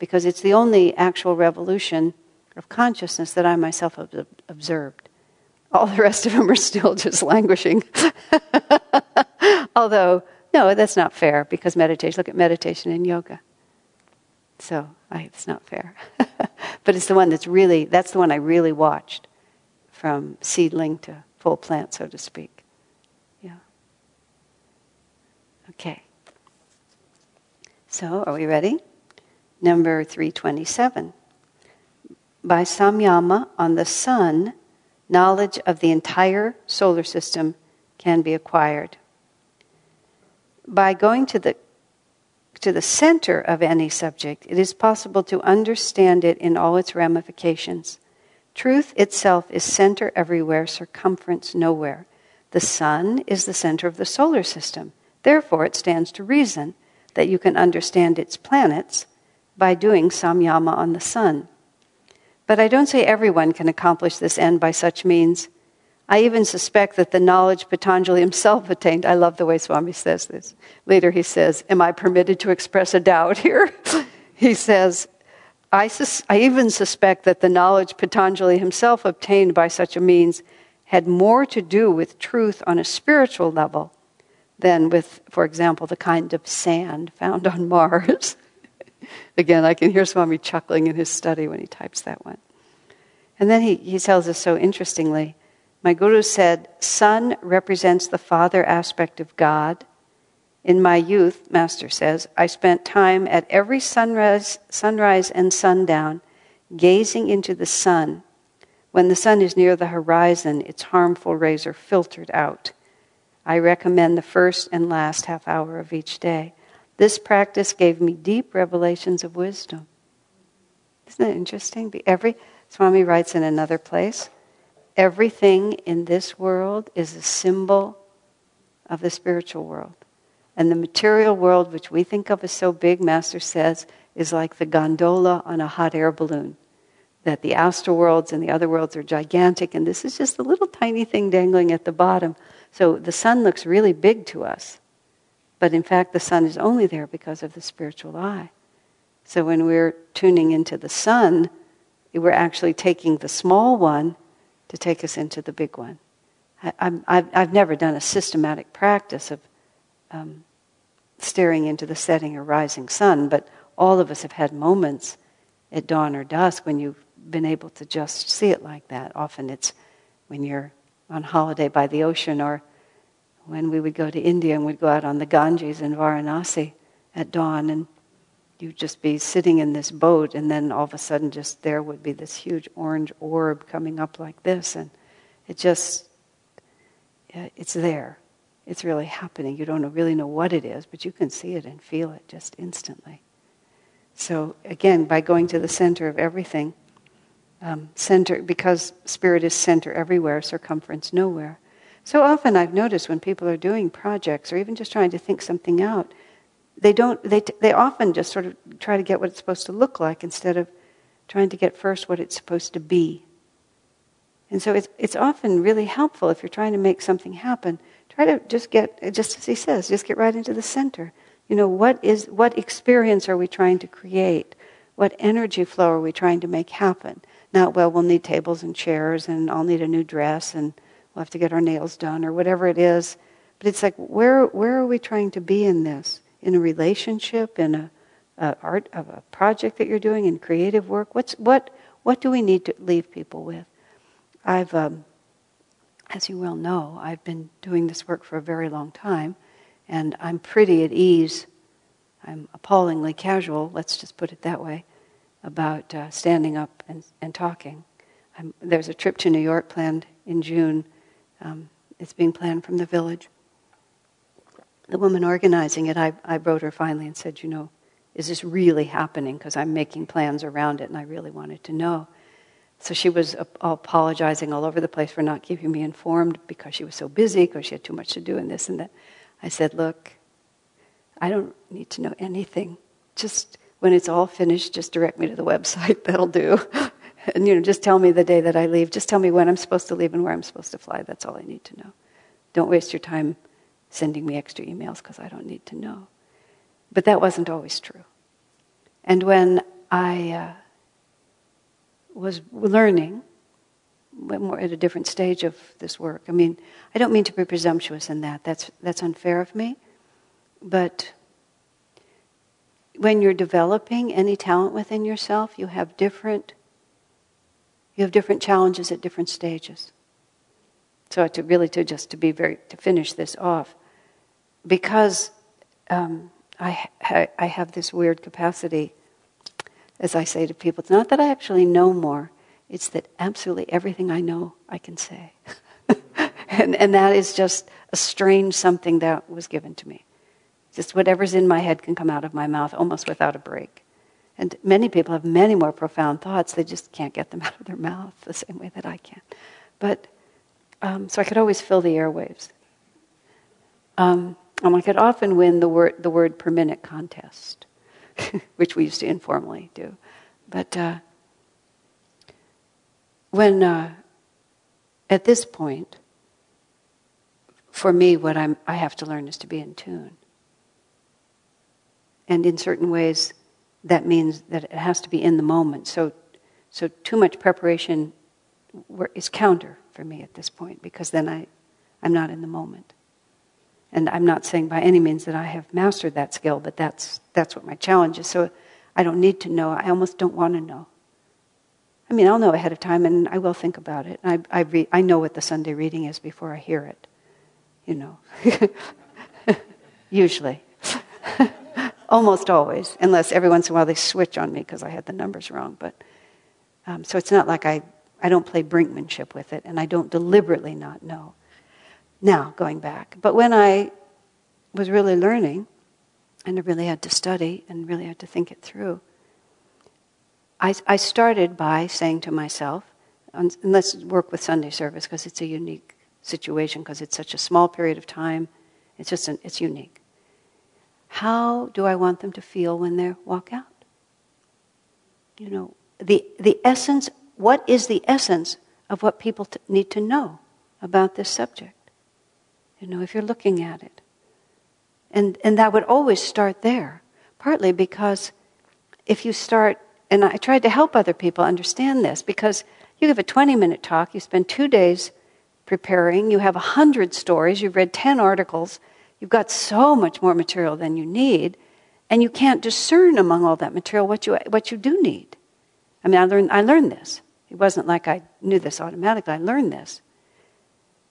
because it's the only actual revolution of consciousness that I myself have observed. All the rest of them are still just languishing. Although, no, that's not fair because meditation, look at meditation and yoga. So It's not fair. but it's the one that's really, that's the one I really watched from seedling to full plant, so to speak. Yeah. Okay. So, are we ready? Number 327. By samyama on the sun, knowledge of the entire solar system can be acquired. By going to the to the center of any subject, it is possible to understand it in all its ramifications. Truth itself is center everywhere, circumference nowhere. The sun is the center of the solar system. Therefore, it stands to reason that you can understand its planets by doing samyama on the sun. But I don't say everyone can accomplish this end by such means. I even suspect that the knowledge Patanjali himself attained, I love the way Swami says this. Later he says, Am I permitted to express a doubt here? he says, I, sus- I even suspect that the knowledge Patanjali himself obtained by such a means had more to do with truth on a spiritual level than with, for example, the kind of sand found on Mars. Again, I can hear Swami chuckling in his study when he types that one. And then he, he tells us so interestingly my guru said, Sun represents the father aspect of God. In my youth, Master says, I spent time at every sunrise, sunrise and sundown gazing into the sun. When the sun is near the horizon, its harmful rays are filtered out. I recommend the first and last half hour of each day. This practice gave me deep revelations of wisdom. Isn't it interesting? Every Swami writes in another place Everything in this world is a symbol of the spiritual world. And the material world, which we think of as so big, Master says, is like the gondola on a hot air balloon. That the astral worlds and the other worlds are gigantic, and this is just a little tiny thing dangling at the bottom. So the sun looks really big to us. But in fact, the sun is only there because of the spiritual eye. So when we're tuning into the sun, we're actually taking the small one to take us into the big one. I, have never done a systematic practice of um, staring into the setting or rising sun, but all of us have had moments at dawn or dusk when you've been able to just see it like that. Often it's when you're on holiday by the ocean or when we would go to India and we'd go out on the Ganges in Varanasi at dawn and you'd just be sitting in this boat, and then all of a sudden, just there would be this huge orange orb coming up like this, and it just, it's there. It's really happening. You don't really know what it is, but you can see it and feel it just instantly. So, again, by going to the center of everything, um, center, because spirit is center everywhere, circumference nowhere. So often I've noticed when people are doing projects or even just trying to think something out, they don't they, they often just sort of try to get what it's supposed to look like instead of trying to get first what it's supposed to be. And so it's, it's often really helpful if you're trying to make something happen. Try to just get just as he says just get right into the center. You know what is what experience are we trying to create? What energy flow are we trying to make happen? Not well we'll need tables and chairs and i'll need a new dress and we'll have to get our nails done or whatever it is. But it's like where where are we trying to be in this in a relationship, in a, a art of a project that you're doing, in creative work? What's what? What do we need to leave people with? I've, um, as you well know, I've been doing this work for a very long time, and I'm pretty at ease. I'm appallingly casual. Let's just put it that way about uh, standing up and, and talking. I'm, there's a trip to New York planned in June. Um, it's being planned from the village the woman organizing it, I, I wrote her finally and said, you know, is this really happening? Because I'm making plans around it and I really wanted to know. So she was apologizing all over the place for not keeping me informed because she was so busy, because she had too much to do and this and that. I said, look, I don't need to know anything. Just when it's all finished, just direct me to the website. That'll do. and you know, just tell me the day that I leave. Just tell me when I'm supposed to leave and where I'm supposed to fly. That's all I need to know. Don't waste your time sending me extra emails because I don't need to know. But that wasn't always true. And when I uh, was learning, more at a different stage of this work. I mean, I don't mean to be presumptuous in that. That's that's unfair of me. But when you're developing any talent within yourself, you have different you have different challenges at different stages. So to really to just to be very to finish this off, because um, I I have this weird capacity, as I say to people. It's not that I actually know more; it's that absolutely everything I know I can say, and and that is just a strange something that was given to me. Just whatever's in my head can come out of my mouth almost without a break. And many people have many more profound thoughts, they just can't get them out of their mouth the same way that I can. But, um, so I could always fill the airwaves. Um, and I could often win the word, the word per minute contest, which we used to informally do. But uh, when, uh, at this point, for me, what I'm, I have to learn is to be in tune. And in certain ways, that means that it has to be in the moment. So, so too much preparation is counter for me at this point because then I, I'm not in the moment. And I'm not saying by any means that I have mastered that skill, but that's, that's what my challenge is. So I don't need to know. I almost don't want to know. I mean, I'll know ahead of time and I will think about it. I, I, re- I know what the Sunday reading is before I hear it, you know. Usually. Almost always, unless every once in a while they switch on me because I had the numbers wrong. But um, so it's not like I, I don't play brinkmanship with it, and I don't deliberately not know. Now, going back. But when I was really learning, and I really had to study and really had to think it through, I, I started by saying to myself, and let's work with Sunday service because it's a unique situation because it's such a small period of time. It's just an, it's unique. How do I want them to feel when they walk out? You know, the, the essence, what is the essence of what people t- need to know about this subject? You know, if you're looking at it. And, and that would always start there, partly because if you start, and I tried to help other people understand this, because you give a 20 minute talk, you spend two days preparing, you have 100 stories, you've read 10 articles, You've got so much more material than you need, and you can't discern among all that material what you, what you do need. I mean, I learned, I learned this. It wasn't like I knew this automatically, I learned this.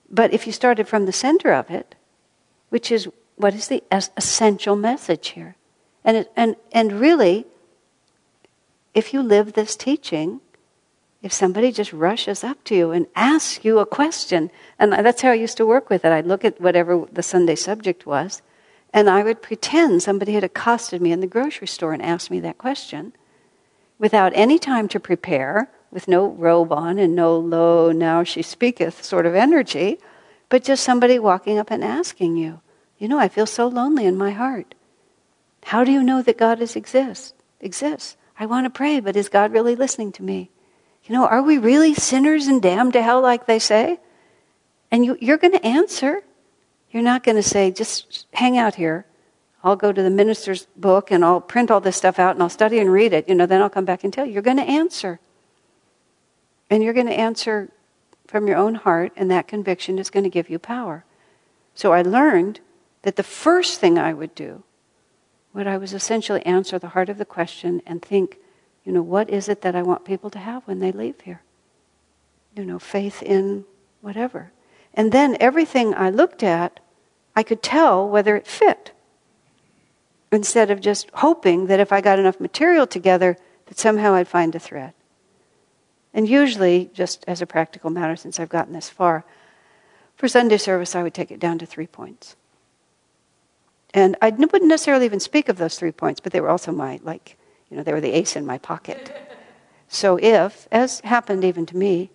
But if you started from the center of it, which is what is the essential message here? And, it, and, and really, if you live this teaching, if somebody just rushes up to you and asks you a question, and that's how I used to work with it. I'd look at whatever the Sunday subject was, and I would pretend somebody had accosted me in the grocery store and asked me that question without any time to prepare, with no robe on and no lo, now she speaketh sort of energy, but just somebody walking up and asking you, You know, I feel so lonely in my heart. How do you know that God is exists? Exists. I want to pray, but is God really listening to me? You know, are we really sinners and damned to hell like they say? And you, you're going to answer. You're not going to say, just hang out here. I'll go to the minister's book and I'll print all this stuff out and I'll study and read it. You know, then I'll come back and tell you. You're going to answer. And you're going to answer from your own heart, and that conviction is going to give you power. So I learned that the first thing I would do would I was essentially answer the heart of the question and think, you know, what is it that I want people to have when they leave here? You know, faith in whatever. And then everything I looked at, I could tell whether it fit. Instead of just hoping that if I got enough material together, that somehow I'd find a thread. And usually, just as a practical matter, since I've gotten this far, for Sunday service, I would take it down to three points. And I wouldn't necessarily even speak of those three points, but they were also my, like, you know, they were the ace in my pocket. So if, as happened even to me,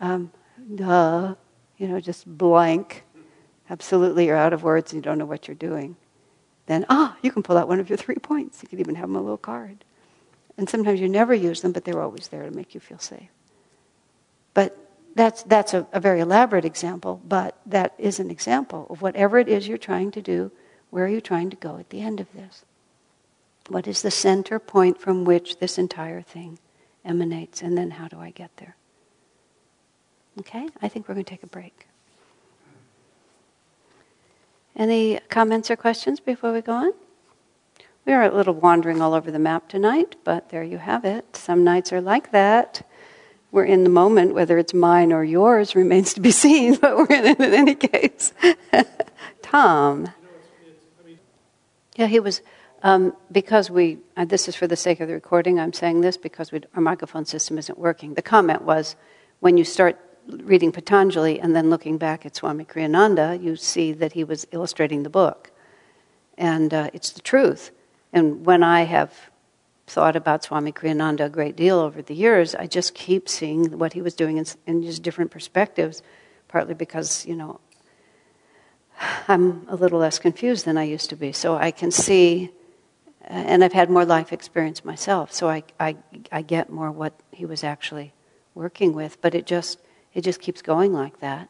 um, duh, you know, just blank, absolutely you're out of words and you don't know what you're doing. then, ah, you can pull out one of your three points. You can even have them a little card. And sometimes you never use them, but they're always there to make you feel safe. But that's, that's a, a very elaborate example, but that is an example of whatever it is you're trying to do, where are you trying to go at the end of this? What is the center point from which this entire thing emanates? And then how do I get there? Okay, I think we're going to take a break. Any comments or questions before we go on? We are a little wandering all over the map tonight, but there you have it. Some nights are like that. We're in the moment, whether it's mine or yours remains to be seen, but we're in it in any case. Tom. Yeah, he was, um, because we, uh, this is for the sake of the recording, I'm saying this because we, our microphone system isn't working. The comment was when you start reading Patanjali and then looking back at Swami Kriyananda, you see that he was illustrating the book. And uh, it's the truth. And when I have thought about Swami Kriyananda a great deal over the years, I just keep seeing what he was doing in, in just different perspectives, partly because, you know, I'm a little less confused than I used to be. So I can see, and I've had more life experience myself, so I, I, I get more what he was actually working with. But it just, it just keeps going like that.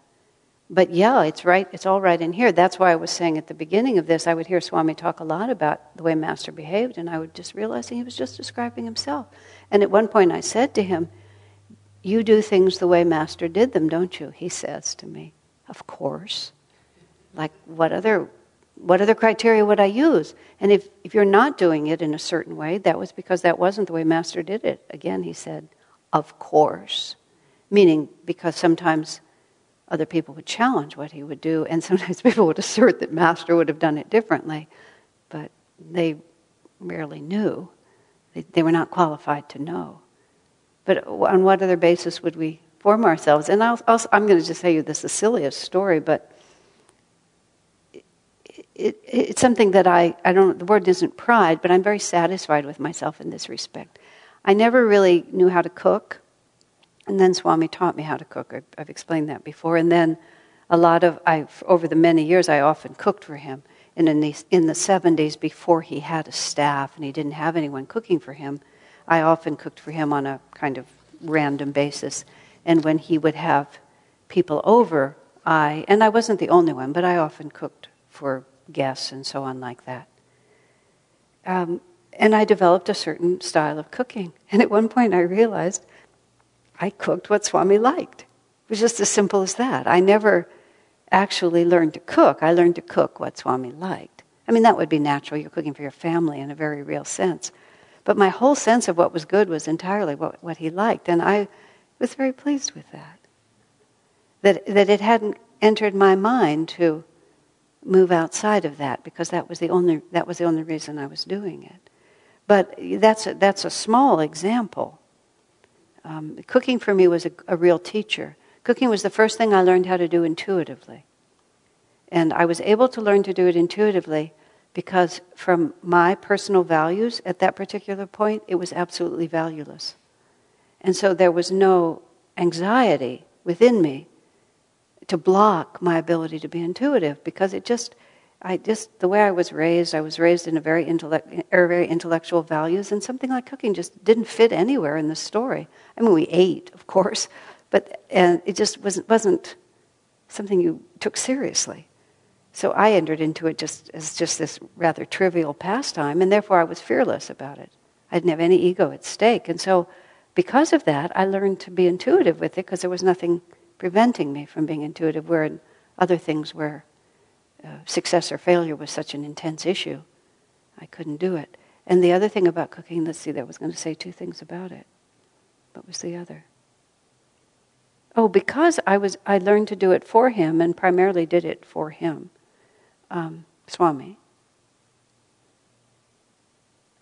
But yeah, it's right, it's all right in here. That's why I was saying at the beginning of this, I would hear Swami talk a lot about the way Master behaved, and I would just realizing he was just describing himself. And at one point I said to him, You do things the way Master did them, don't you? He says to me, Of course. Like, what other what other criteria would I use? And if, if you're not doing it in a certain way, that was because that wasn't the way Master did it. Again, he said, Of course. Meaning, because sometimes other people would challenge what he would do, and sometimes people would assert that Master would have done it differently, but they rarely knew. They, they were not qualified to know. But on what other basis would we form ourselves? And I'll, I'm going to just tell you this the silliest story, but it, it, it's something that I, I don't, the word isn't pride, but I'm very satisfied with myself in this respect. I never really knew how to cook. And then Swami taught me how to cook. I've, I've explained that before. And then a lot of, I, over the many years, I often cooked for him. And in the, in the 70s, before he had a staff and he didn't have anyone cooking for him, I often cooked for him on a kind of random basis. And when he would have people over, I, and I wasn't the only one, but I often cooked for guests and so on like that. Um, and I developed a certain style of cooking. And at one point I realized I cooked what Swami liked. It was just as simple as that. I never actually learned to cook. I learned to cook what Swami liked. I mean, that would be natural. You're cooking for your family in a very real sense. But my whole sense of what was good was entirely what, what he liked. And I was very pleased with that. That, that it hadn't entered my mind to move outside of that because that was the only, that was the only reason I was doing it. But that's a, that's a small example um, cooking for me was a, a real teacher. Cooking was the first thing I learned how to do intuitively. And I was able to learn to do it intuitively because, from my personal values at that particular point, it was absolutely valueless. And so there was no anxiety within me to block my ability to be intuitive because it just, I just, the way I was raised, I was raised in a very, intellect, er, very intellectual values, and something like cooking just didn't fit anywhere in the story. I mean, we ate, of course, but and it just wasn't, wasn't something you took seriously. So I entered into it just as just this rather trivial pastime, and therefore I was fearless about it. I didn't have any ego at stake. And so, because of that, I learned to be intuitive with it because there was nothing preventing me from being intuitive, where other things were uh, success or failure was such an intense issue, I couldn't do it. And the other thing about cooking, let's see, I was going to say two things about it. What was the other? Oh, because I was, I learned to do it for him, and primarily did it for him, um, Swami.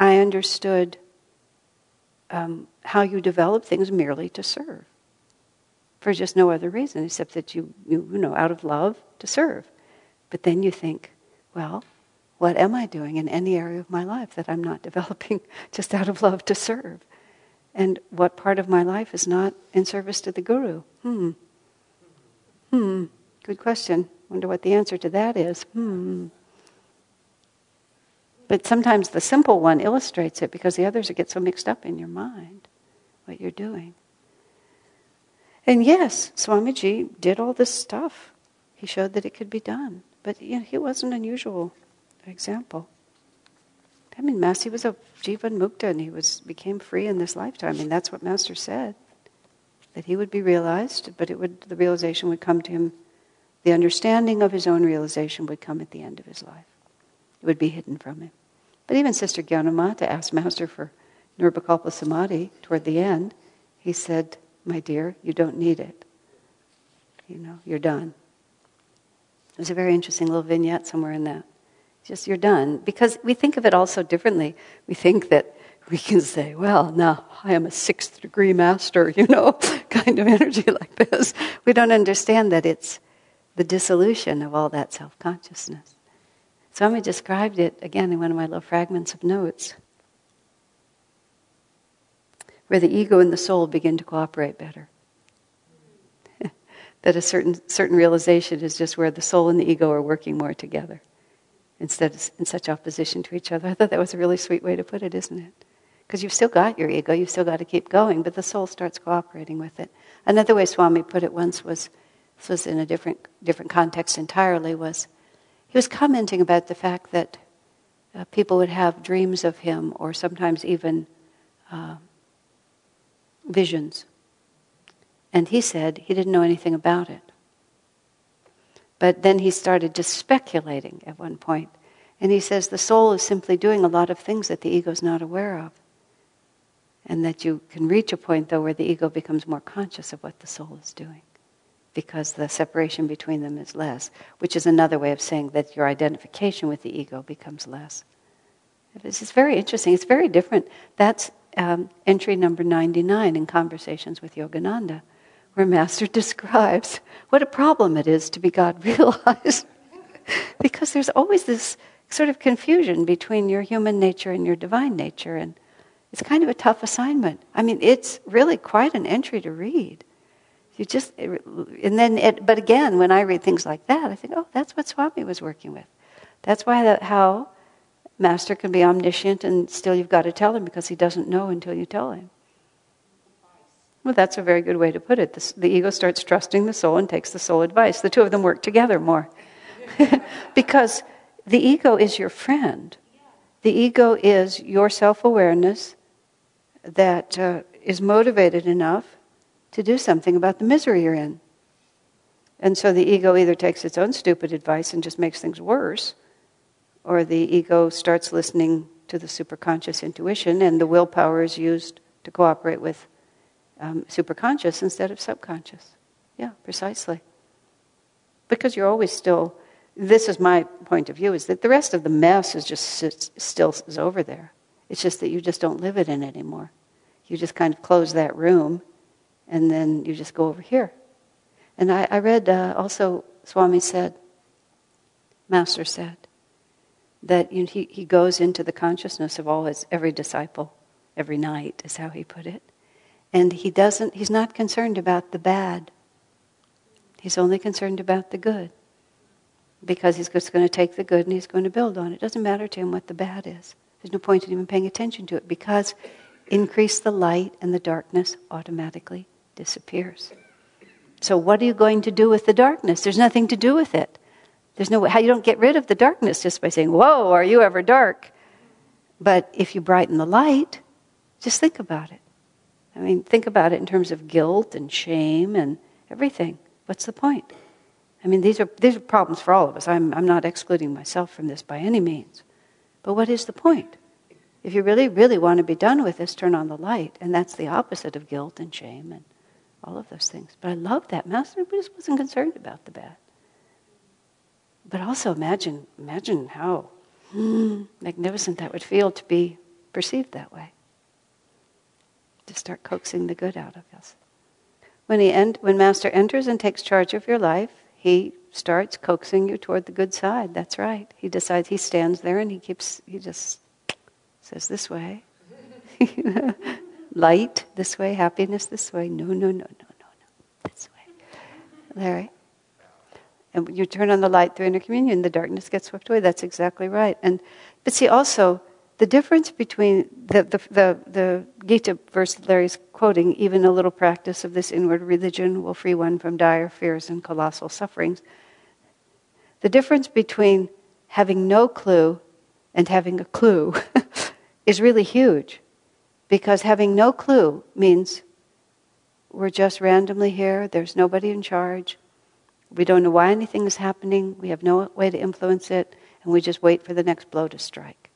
I understood um, how you develop things merely to serve, for just no other reason except that you, you, you know, out of love to serve. But then you think, well, what am I doing in any area of my life that I'm not developing just out of love to serve? And what part of my life is not in service to the Guru? Hmm. Hmm. Good question. Wonder what the answer to that is. Hmm. But sometimes the simple one illustrates it because the others get so mixed up in your mind, what you're doing. And yes, Swamiji did all this stuff. He showed that it could be done. But you know, he was an unusual example. I mean, Master, he was a Jivan Mukta and he was, became free in this lifetime. I mean, that's what Master said. That he would be realized, but it would, the realization would come to him, the understanding of his own realization would come at the end of his life. It would be hidden from him. But even Sister Gyanamata asked Master for Nirvikalpa Samadhi toward the end. He said, My dear, you don't need it. You know, you're done. There's a very interesting little vignette somewhere in that. Just you're done. Because we think of it also differently. We think that we can say, well, now I am a sixth degree master, you know, kind of energy like this. We don't understand that it's the dissolution of all that self consciousness. Swami described it again in one of my little fragments of notes, where the ego and the soul begin to cooperate better. That a certain, certain realization is just where the soul and the ego are working more together instead of in such opposition to each other. I thought that was a really sweet way to put it, isn't it? Because you've still got your ego, you've still got to keep going, but the soul starts cooperating with it. Another way Swami put it once was, this was in a different, different context entirely, was he was commenting about the fact that uh, people would have dreams of him or sometimes even uh, visions. And he said he didn't know anything about it. But then he started just speculating at one point. And he says the soul is simply doing a lot of things that the ego is not aware of. And that you can reach a point, though, where the ego becomes more conscious of what the soul is doing because the separation between them is less, which is another way of saying that your identification with the ego becomes less. Is very interesting. It's very different. That's um, entry number 99 in Conversations with Yogananda where Master describes what a problem it is to be God realized. because there's always this sort of confusion between your human nature and your divine nature. And it's kind of a tough assignment. I mean, it's really quite an entry to read. You just, and then, it, but again, when I read things like that, I think, oh, that's what Swami was working with. That's why that, how Master can be omniscient and still you've got to tell him because he doesn't know until you tell him. Well, that's a very good way to put it. The, the, ego starts trusting the soul and takes the soul advice. The two of them work together more. because the ego is your friend. The ego is your self awareness that uh, is motivated enough to do something about the misery you're in. And so the ego either takes its own stupid advice and just makes things worse, or the ego starts listening to the superconscious intuition and the willpower is used to cooperate with um, superconscious instead of subconscious. Yeah, precisely. Because you're always still, this is my point of view, is that the rest of the mess is just still is over there. It's just that you just don't live it in anymore. You just kind of close that room and then you just go over here. And I, I read uh, also, Swami said, Master said, that you know, he, he goes into the consciousness of all his, every disciple every night, is how he put it. And he doesn't, he's not concerned about the bad. He's only concerned about the good. Because he's just going to take the good and he's going to build on it. It doesn't matter to him what the bad is. There's no point in even paying attention to it because increase the light and the darkness automatically disappears. So what are you going to do with the darkness? There's nothing to do with it. There's no way how you don't get rid of the darkness just by saying, "Whoa, are you ever dark?" But if you brighten the light, just think about it. I mean, think about it in terms of guilt and shame and everything. What's the point? I mean, these are, these are problems for all of us. I'm, I'm not excluding myself from this by any means. But what is the point? If you really, really want to be done with this, turn on the light. And that's the opposite of guilt and shame and all of those things. But I love that. Master just wasn't concerned about the bad. But also imagine, imagine how mm, magnificent that would feel to be perceived that way to start coaxing the good out of us. When, he en- when Master enters and takes charge of your life, he starts coaxing you toward the good side. That's right. He decides, he stands there and he keeps, he just says this way. Light this way, happiness this way. No, no, no, no, no, no. This way. Larry? And you turn on the light through inner communion, the darkness gets swept away. That's exactly right. And but see also the difference between the, the, the, the Gita verse Larry's quoting, even a little practice of this inward religion will free one from dire fears and colossal sufferings. The difference between having no clue and having a clue is really huge. Because having no clue means we're just randomly here, there's nobody in charge, we don't know why anything is happening, we have no way to influence it, and we just wait for the next blow to strike.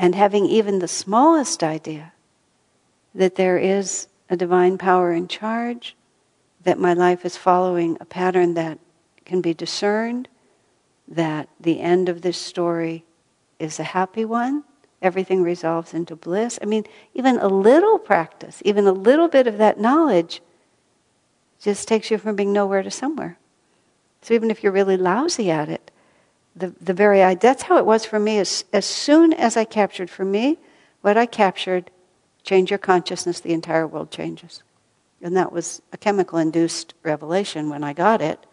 And having even the smallest idea that there is a divine power in charge, that my life is following a pattern that can be discerned, that the end of this story is a happy one, everything resolves into bliss. I mean, even a little practice, even a little bit of that knowledge just takes you from being nowhere to somewhere. So even if you're really lousy at it, the, the very idea, that's how it was for me. As, as soon as I captured for me what I captured, change your consciousness, the entire world changes. And that was a chemical induced revelation when I got it.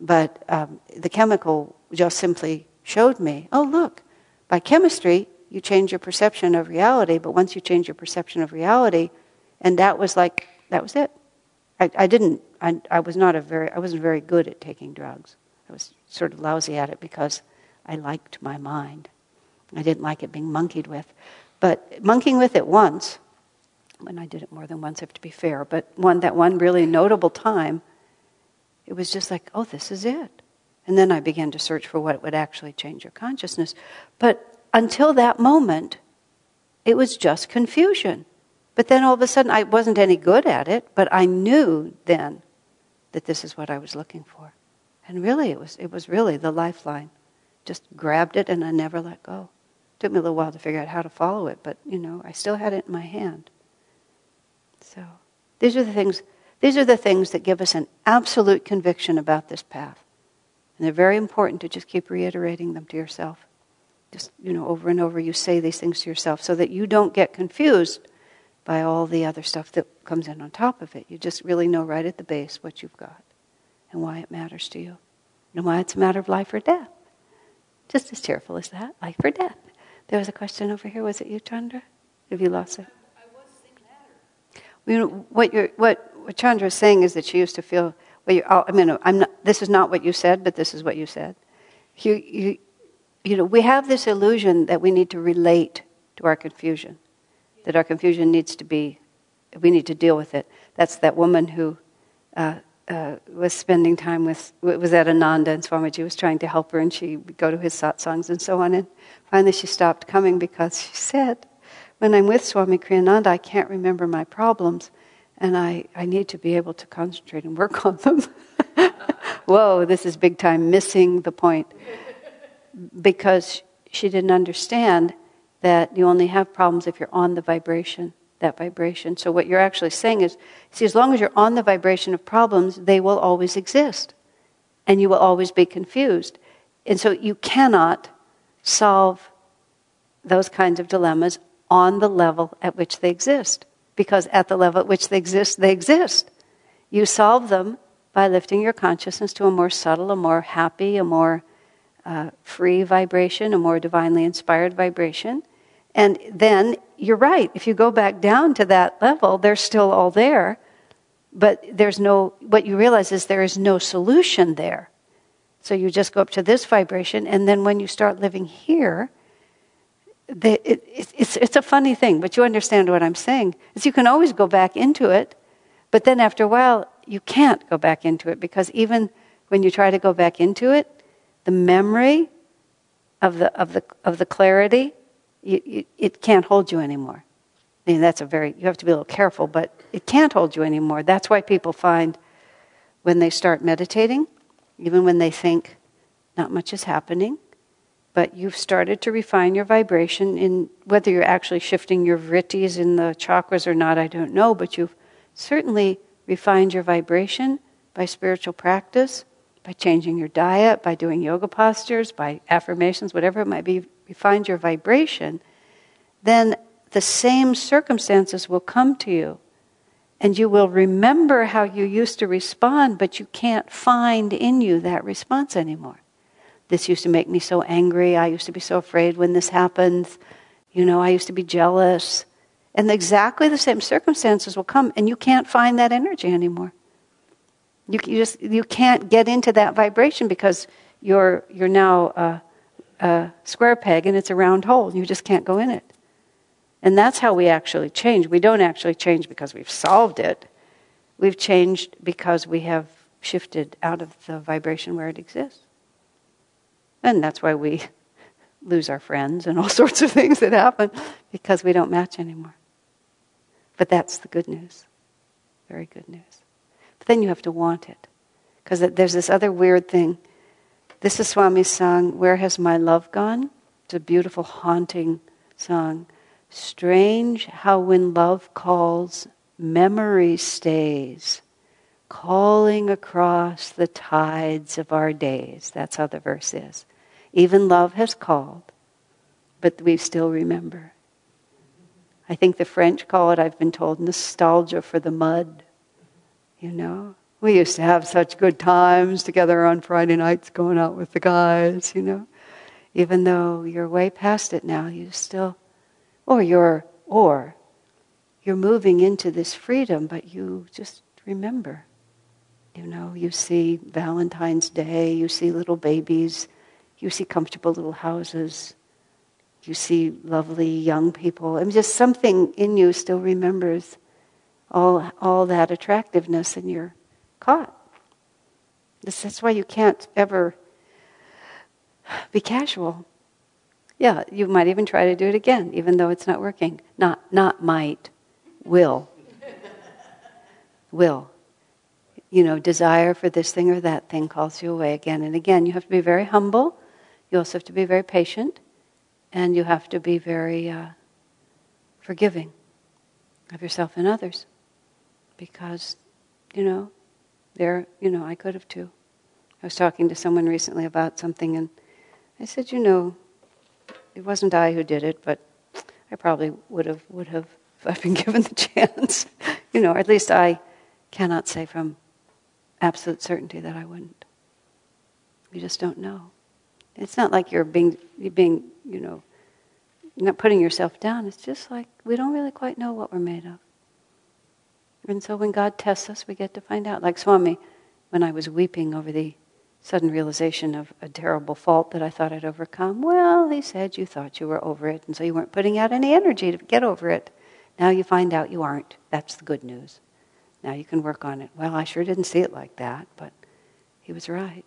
But um, the chemical just simply showed me oh, look, by chemistry, you change your perception of reality, but once you change your perception of reality, and that was like, that was it. I, I didn't, I, I was not a very, I wasn't very good at taking drugs. I was sort of lousy at it because I liked my mind. I didn't like it being monkeyed with. But monkeying with it once, when I did it more than once, have to be fair, but one that one really notable time, it was just like, oh, this is it. And then I began to search for what would actually change your consciousness. But until that moment, it was just confusion. But then all of a sudden, I wasn't any good at it, but I knew then that this is what I was looking for. And really, it was, it was really the lifeline. Just grabbed it and I never let go. Took me a little while to figure out how to follow it, but you know, I still had it in my hand. So these are the things these are the things that give us an absolute conviction about this path. And they're very important to just keep reiterating them to yourself. Just, you know, over and over you say these things to yourself so that you don't get confused by all the other stuff that comes in on top of it. You just really know right at the base what you've got and why it matters to you and why it's a matter of life or death. Just as cheerful as that, life or death. There was a question over here. Was it you, Chandra? Have you lost it? I, I was You know, what, you're, what, what Chandra is saying is that she used to feel, well, you, I mean, I'm not, this is not what you said, but this is what you said. You, you, you know, we have this illusion that we need to relate to our confusion, that our confusion needs to be, we need to deal with it. That's that woman who uh, uh, was spending time with, was at Ananda, and Swamiji was trying to help her, and she would go to his satsangs and so on. And finally, she stopped coming because she said, When I'm with Swami Kriyananda, I can't remember my problems, and I, I need to be able to concentrate and work on them. Whoa, this is big time missing the point. Because she didn't understand that you only have problems if you're on the vibration that vibration. So, what you're actually saying is see, as long as you're on the vibration of problems, they will always exist. And you will always be confused. And so, you cannot solve those kinds of dilemmas on the level at which they exist. Because at the level at which they exist, they exist. You solve them by lifting your consciousness to a more subtle, a more happy, a more uh, free vibration, a more divinely inspired vibration. And then you're right. If you go back down to that level, they're still all there. But there's no, what you realize is there is no solution there. So you just go up to this vibration, and then when you start living here, it, it, it's, it's a funny thing, but you understand what I'm saying. Is you can always go back into it, but then after a while, you can't go back into it because even when you try to go back into it, the memory of the, of the, of the clarity you, you, it can't hold you anymore. I mean, that's a very, you have to be a little careful, but it can't hold you anymore. That's why people find when they start meditating, even when they think not much is happening, but you've started to refine your vibration in whether you're actually shifting your vrittis in the chakras or not, I don't know, but you've certainly refined your vibration by spiritual practice, by changing your diet, by doing yoga postures, by affirmations, whatever it might be, you find your vibration, then the same circumstances will come to you And you will remember how you used to respond, but you can't find in you that response anymore. This used to make me so angry. I used to be so afraid when this happened. You know, I used to be jealous. And exactly the same circumstances will come, and you can't find that energy anymore. You, you just you can't get into that vibration because you're you're now a, a square peg and it's a round hole. You just can't go in it. And that's how we actually change. We don't actually change because we've solved it. We've changed because we have shifted out of the vibration where it exists. And that's why we lose our friends and all sorts of things that happen because we don't match anymore. But that's the good news. Very good news. But then you have to want it. Because there's this other weird thing. This is Swami's song, Where Has My Love Gone? It's a beautiful, haunting song. Strange how when love calls, memory stays, calling across the tides of our days. That's how the verse is. Even love has called, but we still remember. I think the French call it, I've been told, nostalgia for the mud. You know? We used to have such good times together on Friday nights going out with the guys, you know? Even though you're way past it now, you still, or you're, or you're moving into this freedom, but you just remember. You know, you see Valentine's Day, you see little babies, you see comfortable little houses, you see lovely young people. I mean, just something in you still remembers all, all that attractiveness, and you're caught. This, that's why you can't ever be casual. Yeah, you might even try to do it again, even though it's not working. Not, not might, will. will. You know, desire for this thing or that thing calls you away again and again. You have to be very humble. You also have to be very patient. And you have to be very uh, forgiving of yourself and others. Because, you know, there, you know, I could have too. I was talking to someone recently about something, and I said, you know, it wasn't I who did it, but I probably would have, would have, if I'd been given the chance. you know, at least I cannot say from absolute certainty that I wouldn't. You just don't know. It's not like you're being, you're being you know, not putting yourself down. It's just like we don't really quite know what we're made of. And so when God tests us, we get to find out. Like Swami, when I was weeping over the sudden realization of a terrible fault that I thought I'd overcome, well, he said you thought you were over it, and so you weren't putting out any energy to get over it. Now you find out you aren't. That's the good news. Now you can work on it. Well, I sure didn't see it like that, but he was right.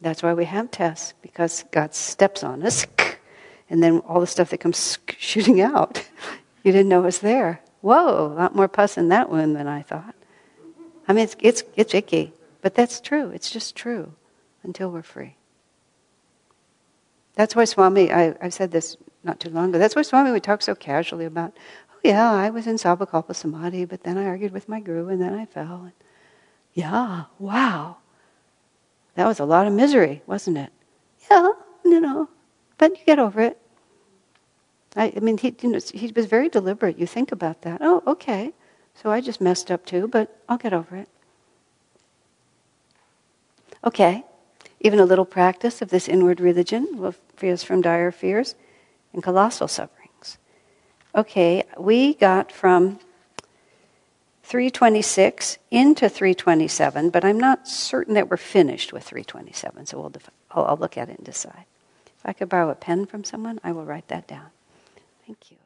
That's why we have tests, because God steps on us, and then all the stuff that comes shooting out, you didn't know was there. Whoa, a lot more pus in that wound than I thought. I mean, it's, it's, it's icky, but that's true. It's just true until we're free. That's why Swami, I, I said this not too long ago, that's why Swami would talk so casually about, oh yeah, I was in Sabikalpa Samadhi, but then I argued with my guru and then I fell. And, yeah, wow. That was a lot of misery, wasn't it? Yeah, you know, but you get over it. I, I mean, he, you know, he was very deliberate. You think about that. Oh, okay. So I just messed up too, but I'll get over it. Okay. Even a little practice of this inward religion will free us from dire fears and colossal sufferings. Okay, we got from 326 into 327, but I'm not certain that we're finished with 327, so we'll def- I'll, I'll look at it and decide. If I could borrow a pen from someone, I will write that down. Thank you.